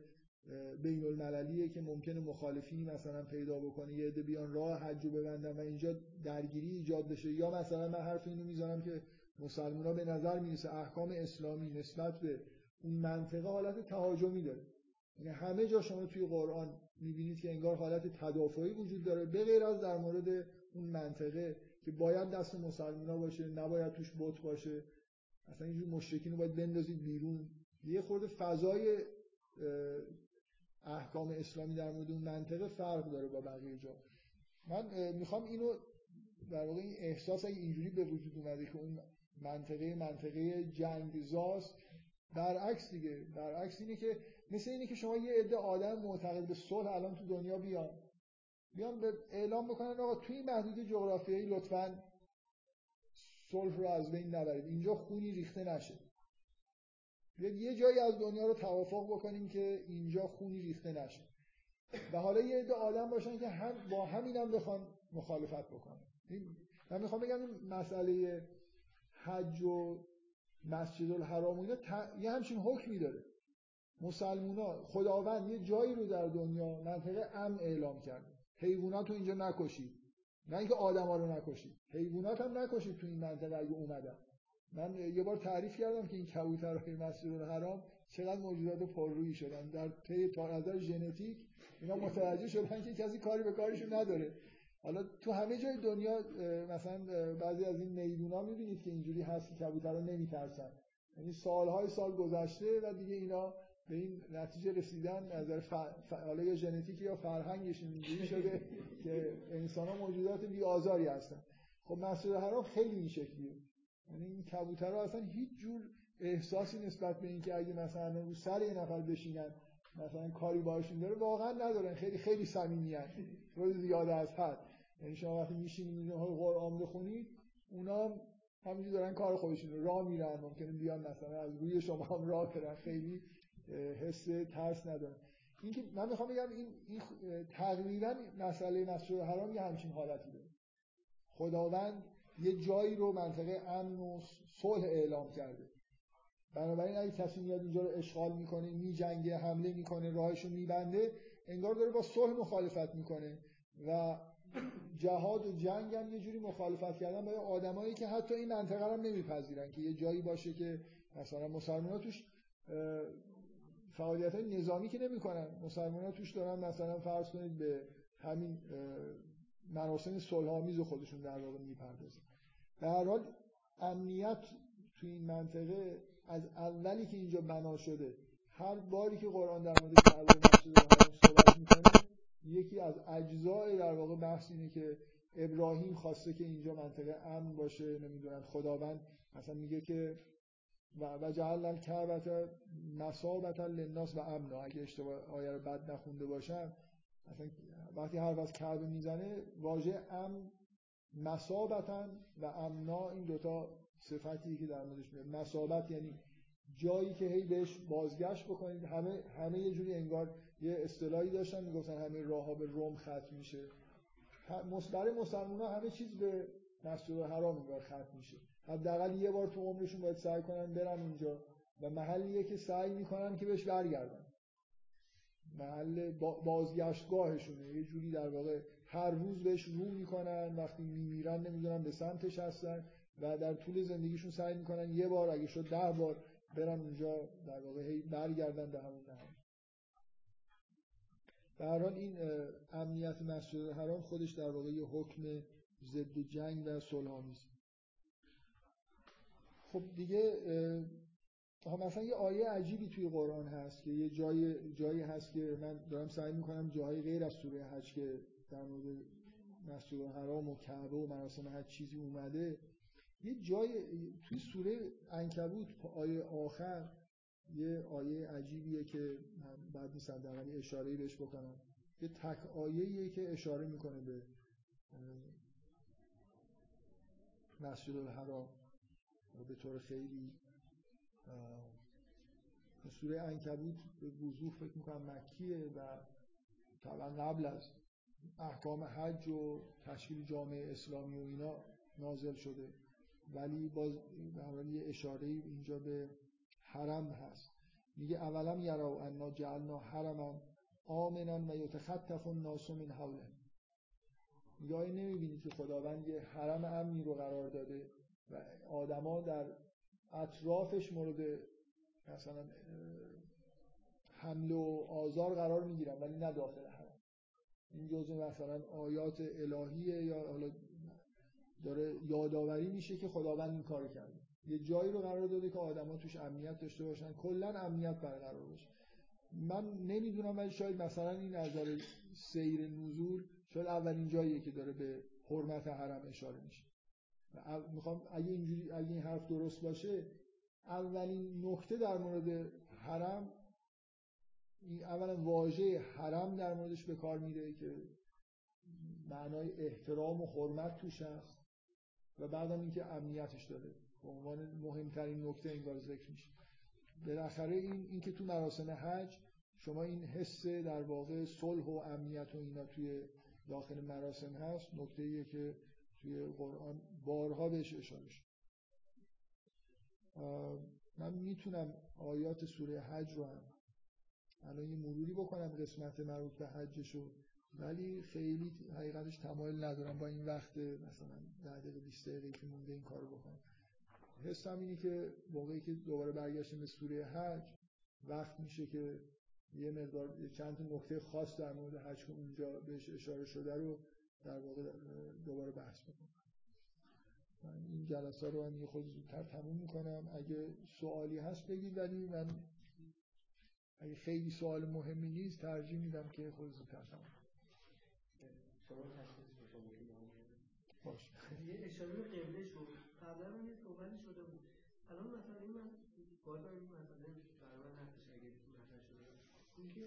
بین المللیه که ممکنه مخالفینی مثلا پیدا بکنه یه عده بیان راه حج رو ببندن و اینجا درگیری ایجاد بشه. یا مثلا من حرف اینو می‌زنم که مسلمان ها به نظر می‌رسه احکام اسلامی نسبت به اون منطقه حالت تهاجمی داره. یعنی همه جا شما توی قرآن می‌بینید که انگار حالت تدافعی وجود داره به غیر از در مورد اون منطقه که باید دست مسلمان باشه نباید توش بت باشه. اصلا اینجور مشرکین رو باید بندازید بیرون. یه خورده فضای احکام اسلامی در مورد اون منطقه فرق داره با بقیه جا. من می‌خوام اینو در واقع این احساس اگه اینجوری به وجود اومده که اون منطقه منطقه جنگزاست برعکس دیگه برعکس اینه که مثل اینه که شما یه عده آدم معتقد به صلح الان تو دنیا بیان. بیان به اعلام بکنن آقا توی این محدود جغرافیایی لطفا صلح رو از بین نبرید. اینجا خونی ریخته نشه. یه جایی از دنیا رو توافق بکنیم که اینجا خونی ریخته نشه. و حالا یه عده آدم باشن که هم با همین هم بخوان مخالفت بکنن. من می‌خوام بگم این مسئله حج و مسجد الحرام و اینا یه همچین حکمی داره. مسلمونا خداوند یه جایی رو در دنیا منطقه امن اعلام کرده حیوانات رو اینجا نکشید. نه اینکه آدما رو نکشید. حیوانات هم نکشید تو این منطقه اگه اومدن. من یه بار تعریف کردم که این کبوترهای مسجد الحرام چقدر موجودات پررویی شدن. در طی نظر ژنتیک اینا متوجه شدن که کسی کاری به کارشون نداره. حالا تو همه جای دنیا مثلا بعضی از این میدونا می‌بینید که اینجوری هست که کبوترها نمیترسن. یعنی سالهای سال گذشته و دیگه اینا به این نتیجه رسیدن نظر ف... حالا یا ژنتیک یا فرهنگشون اینجوری شده که انسان ها موجودات بی آزاری هستن. خب مسجد حرام خیلی این شکلیه. یعنی این کبوترها اصلا هیچ جور احساسی نسبت به اینکه اگه مثلا رو سر یه نفر بشینن مثلا کاری باشون داره واقعا ندارن. خیلی خیلی صمیمیان روز زیاده از حد. یعنی شما وقتی میشینید اینها قرآن بخونید اونا همینجوری دارن کار خودشون رو راه میرن. ممکنه بیان مثلا از روی شما هم راه برن. خیلی حس ترس ندارن اینکه من می‌خوام بگم این, این تقریبا مسئله مسجد حرام یه همچین حالتی داره. خداوند یه جایی رو منطقه امن و صلح اعلام کرده. بنابراین اگه کسی میاد اینجا رو اشغال می‌کنه میجنگه حمله می‌کنه راهش رو میبنده انگار داره با صلح مخالفت می‌کنه. و جهاد و جنگ هم یه جوری مخالفت کردن با آدمایی که حتی این منطقه رو نمیپذیرن که یه جایی باشه که مثلا مسلمان توش فعالیت های نظامی که نمی‌کنن. مسلمان ها توش دارن مثلا فرض کنید به همین مراسم صلح خودشون در واقع می‌پردازن. در هر حال امنیت توی این منطقه از اولی که اینجا بنا شده هر باری که قرآن در مورد کعبه مسجد الحرام صحبت می‌کنه یکی از اجزای در واقع بحث اینه که ابراهیم خواسته که اینجا منطقه امن باشه نمی‌دونم خداوند مثلا میگه که و جعل الکعبه مسابتا للناس و امنا اگه اشتباه آیه رو بد نخونده باشم مثلا وقتی حرف از کعبه می‌زنه واژه امن مسابتا و امنا این دوتا صفتی که در موردش میاد. مسابت یعنی جایی که هی بهش بازگشت بکنید. همه همه یه جوری انگار یه اصطلاحی داشتن می‌گفتن همه راه ها به روم ختم میشه. برای مسلمان همه چیز به مسجد حرام انگار ختم میشه. حداقل یه بار تو عمرشون باید سعی کنن برن اونجا و محلیه که سعی می‌کنن که بهش برگردن. محل بازگشتگاهشونه. یه جوری در واقع هر روز بهش رو می‌کنن وقتی میمیرن نمی‌دونن به سمتش هستن و در طول زندگیشون سعی می‌کنن یه بار اگه شد ده بار برن اونجا در واقع هی برگردن به همون محل. هر حال این امنیت مسجد حرام خودش در واقع یه حکم ضد جنگ و صلحآمیز خب دیگه مثلا یه آیه عجیبی توی قرآن هست که یه جای جایی هست که من دارم سعی می‌کنم جاهای غیر از سوره حج که در مورد مسجد حرام و کعبه و مراسم حج چیزی اومده یه جای توی سوره انکبوت آیه آخر یه آیه عجیبیه که بعد نیستم در اشاره بهش بکنم. یه تک آیه که اشاره می‌کنه به مسجد الحرام. به طور خیلی سوره انکبوت به وضوح فکر می‌کنم مکیه و طبعا قبل از احکام حج و تشکیل جامعه اسلامی و اینا نازل شده. ولی باز به یه اشاره اینجا به حرم هست. میگه اولم یراو انا جعلنا حرما آمنا و یتخطف الناس من حوله یا نمی‌بینید که خداوند یه حرم امنی رو قرار داده و آدما در اطرافش مورد مثلا حمله و آزار قرار می‌گیرن ولی نه داخل حرم. این جزء مثلا آیات الهیه یا حالا داره یادآوری میشه که خداوند این کار کرده. یه جایی رو قرار داده که آدما توش امنیت داشته باشن کلا امنیت برقرار باشه. من نمی‌دونم ولی شاید مثلا این نظر سیر نزول شاید اولین جاییه که داره به حرمت حرم اشاره میشه. می‌خوام اگه اینجوری اگه این حرف درست باشه اولین نکته در مورد حرم این اولا واژه حرم در موردش به کار میره که معنای احترام و حرمت توش هست و بعدم اینکه امنیتش داره. به عنوان مهمترین نکته انگار ذکر میشه. بالاخره این اینکه تو مراسم حج شما این حس در واقع صلح و امنیت و اینا توی داخل مراسم هست نکته ایه که توی قرآن بارها بهش اشاره شد. من می‌تونم آیات سوره حج رو هم الان یه مروری بکنم قسمت مربوط به حجشو ولی خیلی حقیقتش تمایل ندارم با این وقت مثلا 10 دقیقه 20 دقیقه که مونده این کارو بکنم. حسم اینه که موقعی که دوباره برگشتیم به سوره حج وقت میشه که یه مقدار چند تا نکته خاص در مورد که اونجا بهش اشاره شده رو در واقع دوباره بحث بکنم من این جلسه رو من یه خود زودتر تموم می‌کنم. اگه سوالی هست بگید ولی من اگه خیلی سوال مهمی نیست ترجیح میدم که خود زودتر تموم باشه. یه اشاره قبله شد قبلا هم یه صحبتی شده بود. الان مثلا این من بازم این مسئله برای من هستش اگه مطرح شده اینکه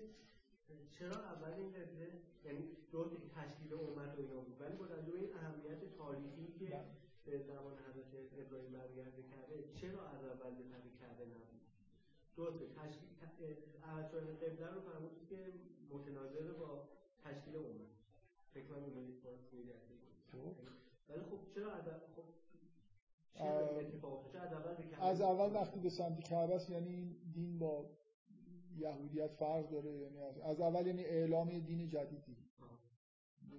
چرا اول این قبله؟ یعنی دور تشکیل امت و اینا بود. ولی با توجه این اهمیت تاریخی که بله. به زمان حضرت ابراهیم برگرده کرده چرا از اول به طرف کرده نبود؟ درسته تشکیل عوض شدن قبله رو فرمودید که متناظر با تشکیل امت فکر کنم اینو باز خب. ولی خب چرا از خب از اول وقتی به سمت کعبه است یعنی دین با یهودیت فرق داره یعنی از اول یعنی اعلام دین جدید دیگه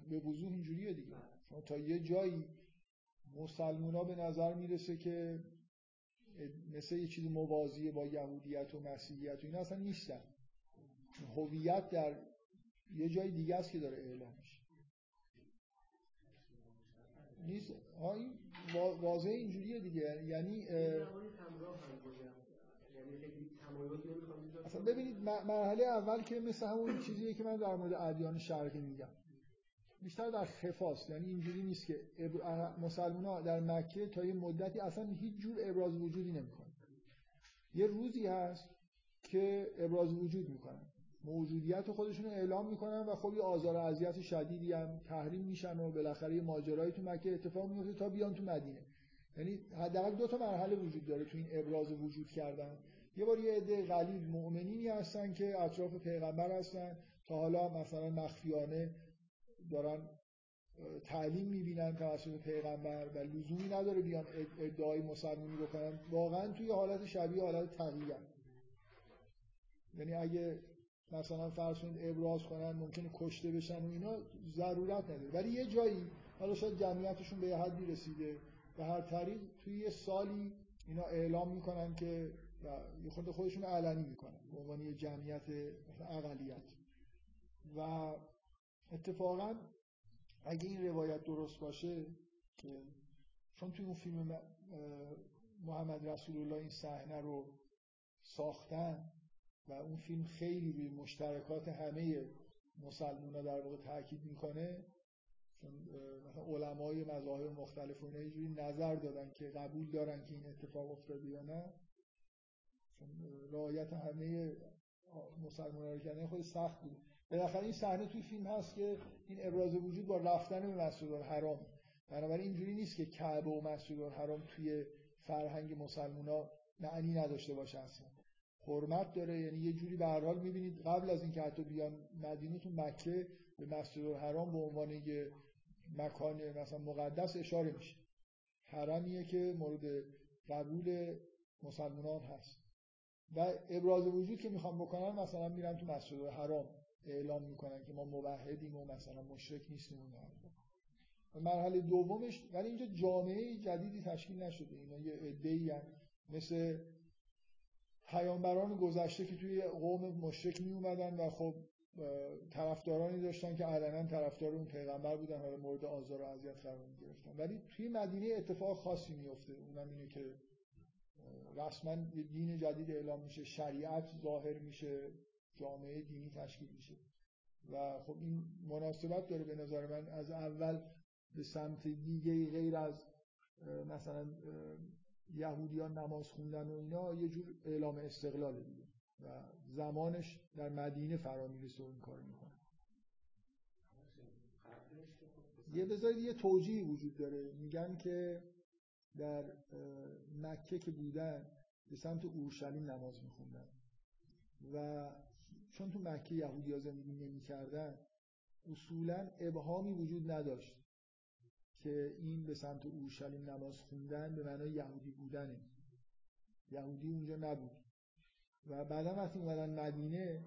به وضوح اینجوریه دیگه. بله. شما تا یه جایی مسلمونا به نظر می‌رسه که مثل یه چیز موازی با یهودیت و مسیحیت و اینا اصلا نیستن. هویت در یه جای دیگه است که داره اعلام میشه. نیست؟ این واضح اینجوریه دیگه. یعنی اصلا ببینید مرحله اول که مثل همون چیزیه که من در مورد ادیان شرقی میگم. بیشتر در خفاست یعنی اینجوری نیست که مسلمان ها در مکه تا یه مدتی اصلا هیچ جور ابراز وجودی نمی‌کنن. یه روزی هست که ابراز وجود می‌کنن. موجودیت خودشون رو اعلام می‌کنن و خب یه آزار و اذیت شدیدی هم تحریم میشن و بالاخره یه ماجرایی تو مکه اتفاق میفته تا بیان تو مدینه. یعنی حداقل دو تا مرحله وجود داره تو این ابراز وجود کردن. یه بار یه عده قلیل مؤمنینی هستن که اطراف پیغمبر هستن تا حالا مثلا مخفیانه دارن تعلیم می‌بینن توسط پیغمبر و لزومی نداره بیان ادعای مسلمانی بکنن. واقعا توی حالت شبیه حالت تقییدن یعنی اگه مثلا فرض کنید ابراز کنن ممکنه کشته بشن و اینا ضرورت نداره. ولی یه جایی حالا شاید جمعیتشون به حدی رسیده. به هر طریق توی یه سالی اینا اعلام می‌کنن که یه خود خودشون علنی می‌کنن به عنوان یه جمعیت اقلیت. و اتفاقا اگه این روایت درست باشه که چون توی اون فیلم محمد رسول الله این صحنه رو ساختن و اون فیلم خیلی روی مشترکات همه مسلمان در واقع تاکید می‌کنه چون مثلا علمای مذاهب مختلف و جوری نظر دادن که قبول دارن که این اتفاق افتاده یا نه رعایت همه مسلمان رو کردن خود سخت بود. بالاخره این صحنه توی فیلم هست که این ابراز وجود با رفتن به مسجد الحرام. بنابراین اینجوری نیست که کعبه و مسجد الحرام توی فرهنگ مسلمونا معنی نداشته باشه اصلا. حرمت داره یعنی یه جوری به هر حال می‌بینید قبل از اینکه حتی بیان مدینه تو مکه به مسجد الحرام به عنوان یه مکان مثلا مقدس اشاره میشه. حرمیه که مورد قبول مسلمانان هست. و ابراز وجود که می‌خوام بکنن مثلا میرن تو مسجد الحرام اعلام می‌کنن که ما موحدیم و مثلا مشرک نیستیم و مرحله دومش ولی اینجا جامعه جدیدی تشکیل نشده. اینا یه عده‌ای مثل پیامبران گذشته که توی قوم مشرک می اومدن و خب طرفدارانی داشتن که علنا طرفدار اون پیغمبر بودن حالا مورد آزار و اذیت قرار گرفتن ولی توی مدینه اتفاق خاصی میفته اونم اینه که رسما دین جدید اعلام میشه شریعت ظاهر میشه جامعه دینی تشکیل میشه و خب این مناسبت داره به نظر من از اول به سمت دیگه غیر از مثلا یهودیان نماز خوندن و اینا یه جور اعلام استقلال دیگه و زمانش در مدینه فرا می‌رسه و این کار می‌کنه یه بذارید یه توجیه وجود داره میگن که در مکه که بودن به سمت اورشلیم نماز میخوندن. و چون تو مکه یهودی ها زندگی نمی‌کردن اصولا ابهامی وجود نداشت که این به سمت اورشلیم نماز خوندن به معنای یهودی بودنه. یهودی اونجا نبود. و بعدا وقتی اومدن مدینه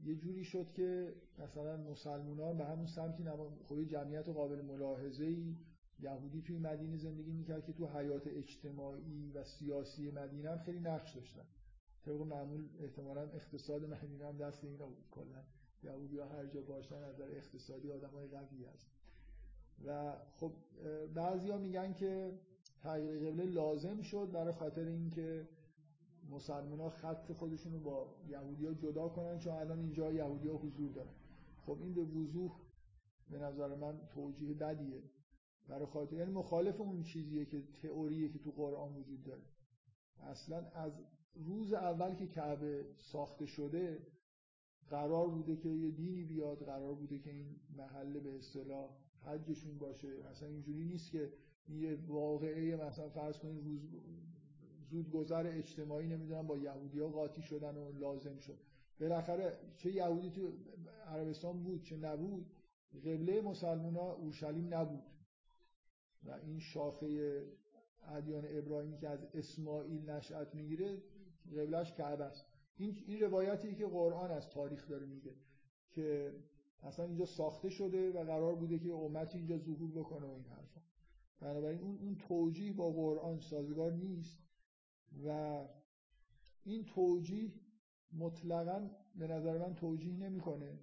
یه جوری شد که مثلا مسلمان به همون سمتی نماز خب جمعیت قابل ملاحظه ای یهودی توی مدینه زندگی می‌کرد که تو حیات اجتماعی و سیاسی مدینه هم خیلی نقش داشتن. طبق معمول احتمالا اقتصاد مدینه هم دست اینا بود. کلا یهودی ها هر جا باشن از نظر اقتصادی آدم های قوی هست و خب بعضیا میگن که تغییر قبله لازم شد برای خاطر اینکه مسلمان ها خط خودشون رو با یهودی ها جدا کنن چون الان اینجا یهودی ها حضور دارن. خب این به وضوح به نظر من توجیه بدیه. برای خاطر یعنی مخالف اون چیزیه که تئوریه که تو قرآن وجود داره. اصلا از روز اول که کعبه ساخته شده قرار بوده که یه دینی بیاد قرار بوده که این محل به اصطلاح حجشون باشه. اصلا اینجوری نیست که یه واقعه مثلا فرض کنید روز زود گذر اجتماعی نمی‌دونم با یهودی ها قاطی شدن و لازم شد. بالاخره چه یهودی تو عربستان بود چه نبود قبله مسلمان ها اورشلیم نبود. و این شاخه ادیان ابراهیمی که از اسماعیل نشأت می‌گیره قبلش کعبه است. این این روایتی که قرآن از تاریخ داره میگه که اصلا اینجا ساخته شده و قرار بوده که امتی اینجا ظهور بکنه و این حرفا. بنابراین اون اون توجیه با قرآن سازگار نیست و این توجیه مطلقا به نظر من توجیه نمی‌کنه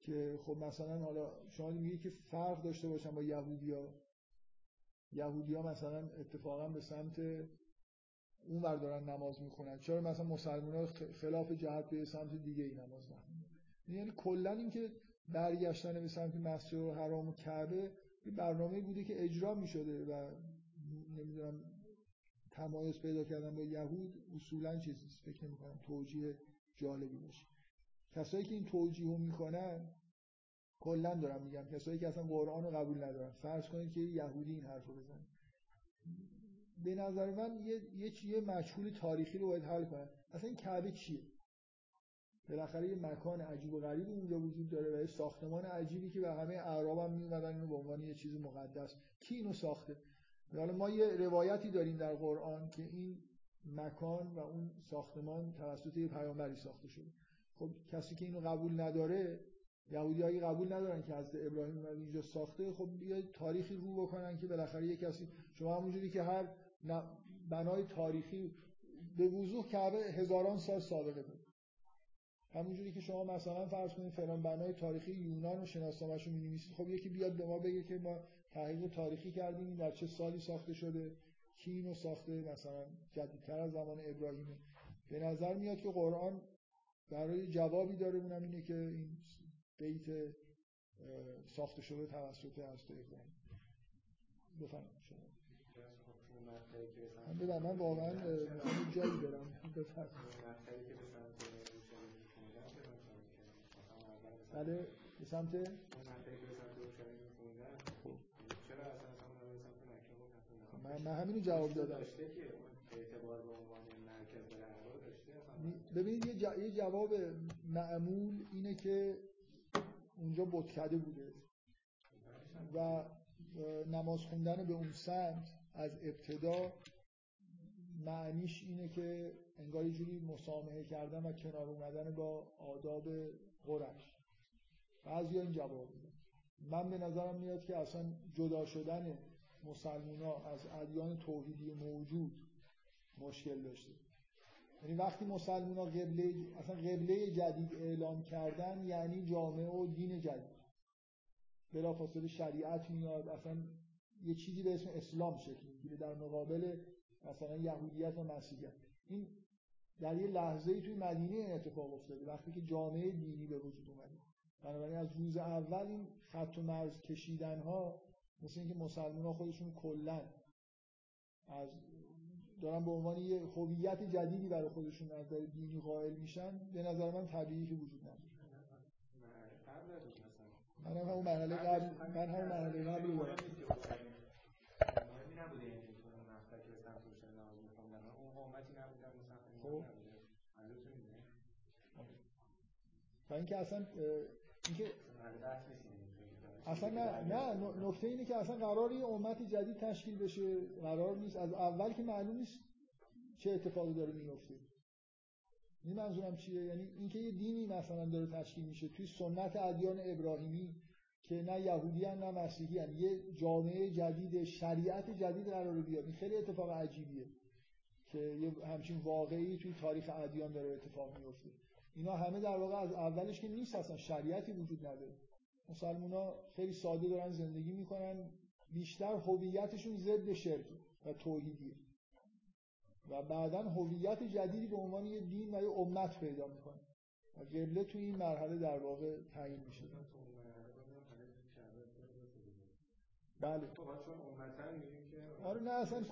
که خب مثلا حالا شما میگی که فرق داشته باشن با یهودیا یهودیا مثلا اتفاقا به سمت اون ور دارن نماز می‌خونن. چرا مثلا مسلمان ها خلاف جهت به سمت دیگه ای نماز نخونن؟ یعنی کلا اینکه برگشتن به سمت مسجد و حرام و کعبه یه برنامه بوده که اجرا می شده و نمی‌دونم تمایز پیدا کردن با یهود اصولا چیزی فکر نمی کنم توجیه جالبی باشه. کسایی که این توجیه می‌کنن کلا دارم میگم. کسایی که اصلا قرآن رو قبول ندارن. فرض کنید که یهودی این حرف رو بزنه. به نظر من یه یه چیه مجهول تاریخی رو باید حل کنن. اصلا این کعبه چیه؟ بالاخره یه مکان عجیب و غریب اونجا وجود داره و یه ساختمان عجیبی که به همه اعراب هم میومدن اینو به عنوان یه چیز مقدس. کی اینو ساخته؟ حالا ما یه روایتی داریم در قرآن که این مکان و اون ساختمان توسط یه پیامبری ساخته شده. خب کسی که اینو قبول نداره یهودی قبول ندارن که حضرت ابراهیم رو اینجا ساخته خب بیا تاریخی رو بکنن که بالاخره یه کسی شما همونجوری که هر بنای تاریخی به وضوح کعبه هزاران سال سابقه داره. همونجوری که شما مثلا فرض کنید فلان بنای تاریخی یونان و شناسنامه‌اش رو می‌نویسید خب یکی بیاد به ما بگه که ما تحقیق تاریخی کردیم در چه سالی ساخته شده کی اینو ساخته مثلا جدیدتر از زمان ابراهیمه. به نظر میاد که قرآن برای جوابی داره اونم اینه که این بیت ساخته شده توسط حضرت ابراهیم بفرمایید شما. من بدم من واقعا می‌خوام جایی برم. بله به سمت؟ من, من همینو جواب دادم. ببینید یه جواب معمول اینه که اونجا بتکده بوده. و نماز خوندن به اون سمت از ابتدا معنیش اینه که انگار یه جوری مسامحه کردن و کنار اومدن با آداب قرش بعضی این جواب میدن. من به نظرم میاد که اصلا جدا شدن مسلمان ها از ادیان توحیدی موجود مشکل داشته. یعنی وقتی مسلمان ها قبله اصلا قبله جدید اعلام کردن یعنی جامعه و دین جدید. بلافاصله شریعت میاد اصلا یه چیزی به اسم اسلام شکل می‌گیره در مقابل مثلا یهودیت و مسیحیت. این در یه لحظه ای توی مدینه این اتفاق افتاده وقتی که جامعه دینی به وجود اومده. بنابراین از روز اول این خط و مرز کشیدن ها مثل اینکه مسلمان ها خودشون کلا از دارن به عنوان یه هویت جدیدی برای خودشون از نظر دینی قائل میشن به نظر من طبیعی که وجود نداره. من هم همون مرحله قبل من هم مرحله قبل رو دارم خب و اینکه اصلا اینکه اصلا نه نه نکته اینه که اصلا قرار یه امت جدید تشکیل بشه قرار نیست. از اول که معلوم نیست چه اتفاقی داره میفته این منظورم چیه؟ یعنی اینکه یه دینی مثلا داره تشکیل میشه توی سنت ادیان ابراهیمی که نه یهودی هن نه مسیحی هن. یه جامعه جدید شریعت جدید قرار بیاد. این خیلی اتفاق عجیبیه که یه همچین واقعی توی تاریخ ادیان داره اتفاق میفته اینا همه در واقع از اولش که نیست اصلا. شریعتی وجود نداره. مسلمان خیلی ساده دارن زندگی می‌کنن. بیشتر هویتشون ضد شرک و توحیدیه. و بعدا هویت جدیدی به عنوان یه دین و یه امت پیدا می‌کنه. و قبله توی این مرحله در واقع تعیین میشه. بله. آره نه اصلا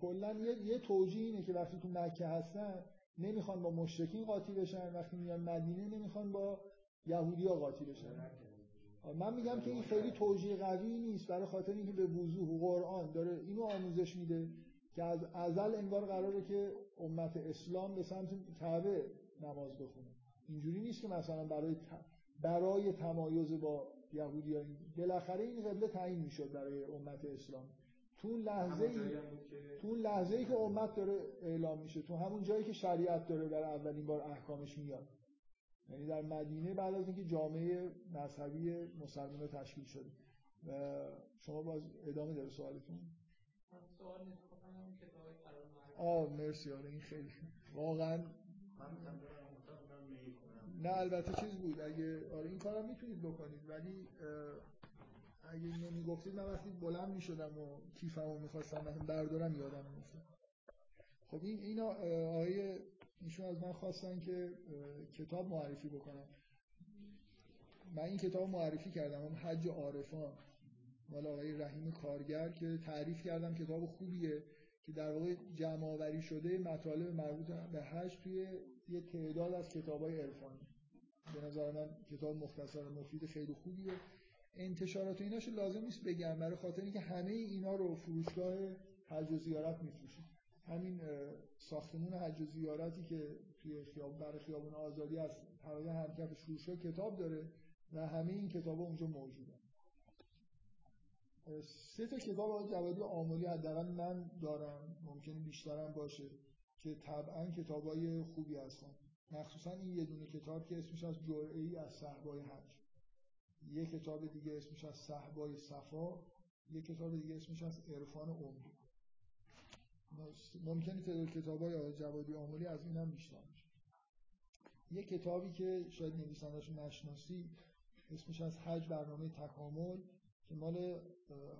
کلا یه, یه توجیه اینه که وقتی تو مکه هستن نمی‌خوان با مشرکین قاطی بشن. وقتی میان مدینه نمی‌خوان با یهودی ها قاطی بشن. من میگم که این خیلی توجیه قوی نیست برای خاطر اینکه به وضوح قرآن داره اینو آموزش میده که از ازل انگار قراره که امت اسلام به سمت کعبه نماز بخونه. اینجوری نیست که مثلا برای برای تمایز با یهودی ها بالاخره این قبله تعیین می‌شد برای امت اسلام. تو اون لحظه ای تو اون لحظه ای که امت داره اعلام میشه تو همون جایی که شریعت داره در اولین بار احکامش میاد. یعنی در مدینه بعد از اینکه جامعه مذهبی مسلمان تشکیل شده. و شما باز ادامه داره سوالتون؟ سوال آه مرسی. آره این خیلی. واقعا نه البته چیز بود. اگه آره این کارم می‌تونید بکنید. ولی اگه نمی‌گفتید من وقتی بلند می‌شدم و کیفمو می‌خواستم بردارم یادم میفتم خب این اینا آیه ایشون از من خواستن که کتاب معرفی بکنم. من این کتاب معرفی کردم هم حج عارفان. مال آقای رحیم کارگر که تعریف کردم کتاب خوبیه که در واقع جمع آوری شده مطالب مربوط به حج توی یه تعداد از کتابای عرفانی به نظر من کتاب مختصر مفید خیلی خوبیه. انتشارات و ایناشو لازم نیست بگم برای خاطر اینکه همه اینا رو فروشگاه حج و زیارت میفروشه همین ساختمون زیارتی که توی خیابون برای خیابون آزادی از تقریبا همکفش فروشگاه کتاب داره و همه این کتاب اونجا موجوده سه تا کتاب جوادی آمولی حداقل من دارم ممکنه بیشترم باشه که طبعا کتابای خوبی هستن. مخصوصا این یه دونه کتاب که اسمش از جرعه ای از صحبای حج. یه کتاب دیگه اسمش از صحبای صفا یه کتاب دیگه اسمش از عرفان عمری ممکنه تعداد کتاب های جوادی آمولی از این هم بیشتر باشه. یه کتابی که شاید نویسندش نشناسی اسمش از حج برنامه تکامل که مال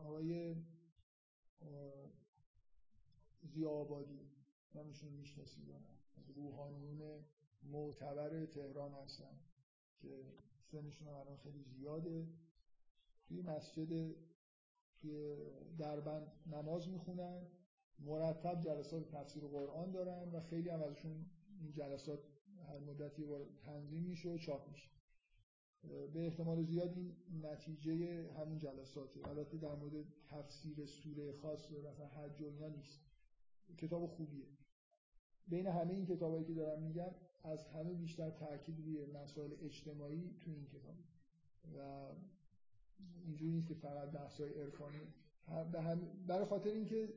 آقای زیابادی. نمیشون از روحانیون معتبر تهران هستن که سنشون الان خیلی زیاده. توی مسجد توی دربند نماز می‌خونن. مرتب جلسات تفسیر قرآن دارن و خیلی هم ازشون این جلسات هر مدتی تنظیم میشه و چاپ میشه. به احتمال زیاد این نتیجه همون جلساته. البته در مورد تفسیر سوره خاص مثلا حج و نیست. کتاب خوبیه. بین همه این کتابایی که دارم میگم از همه بیشتر تاکید روی مسائل اجتماعی تو این کتاب. و اینجوری نیست که فقط بحث‌های عرفانی. برای خاطر اینکه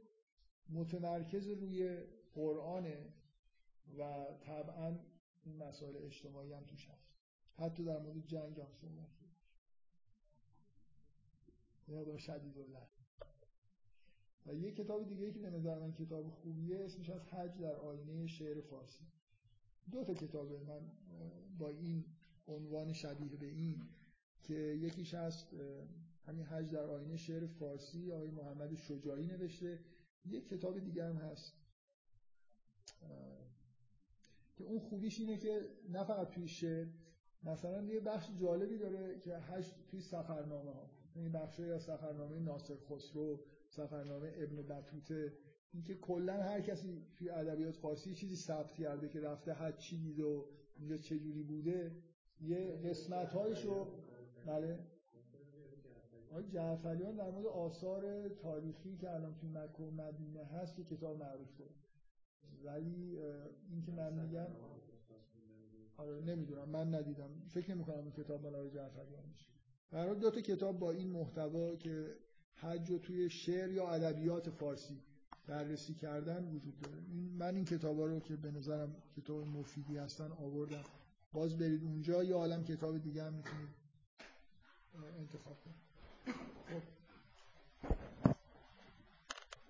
متمرکز روی قرآنه و طبعا این مسائل اجتماعی هم توش هست. حتی در مورد جنگ هم صحبت یا شدید الله و یه کتاب دیگه که به نظر من کتاب خوبیه اسمش از حج در آینه شعر فارسی. دو تا کتابه من با این عنوان شبیه به این که یکیش هست همین حج در آینه شعر فارسی آقای محمد شجاعی نوشته. یک کتاب دیگه هم هست که اون خوبیش اینه که نه فقط توی شعر مثلا یه بخش جالبی داره که هشت توی سفرنامه ها. این بخش از سفرنامه ناصر خسرو سفرنامه ابن بطوته اینکه کلا هر کسی توی ادبیات فارسی چیزی ثبت کرده که رفته حج چی دیده و چه جوری بوده یه قسمت هایشو بله. آقای جعفریان در مورد آثار تاریخی که الان توی مکه و مدینه هست که کتاب معروف داره. ولی اینکه من میگم آره نمی‌دونم. من ندیدم. فکر نمی کنم این کتاب مال آقای جعفریان باشه. برای دو تا کتاب با این محتوا که حج و توی شعر یا ادبیات فارسی بررسی کردن وجود داره. من این کتابا رو که به نظرم کتاب مفیدی هستن آوردم. باز برید اونجا یا عالم کتاب دیگه هم می‌تونید انتخاب کنید. 我 *laughs*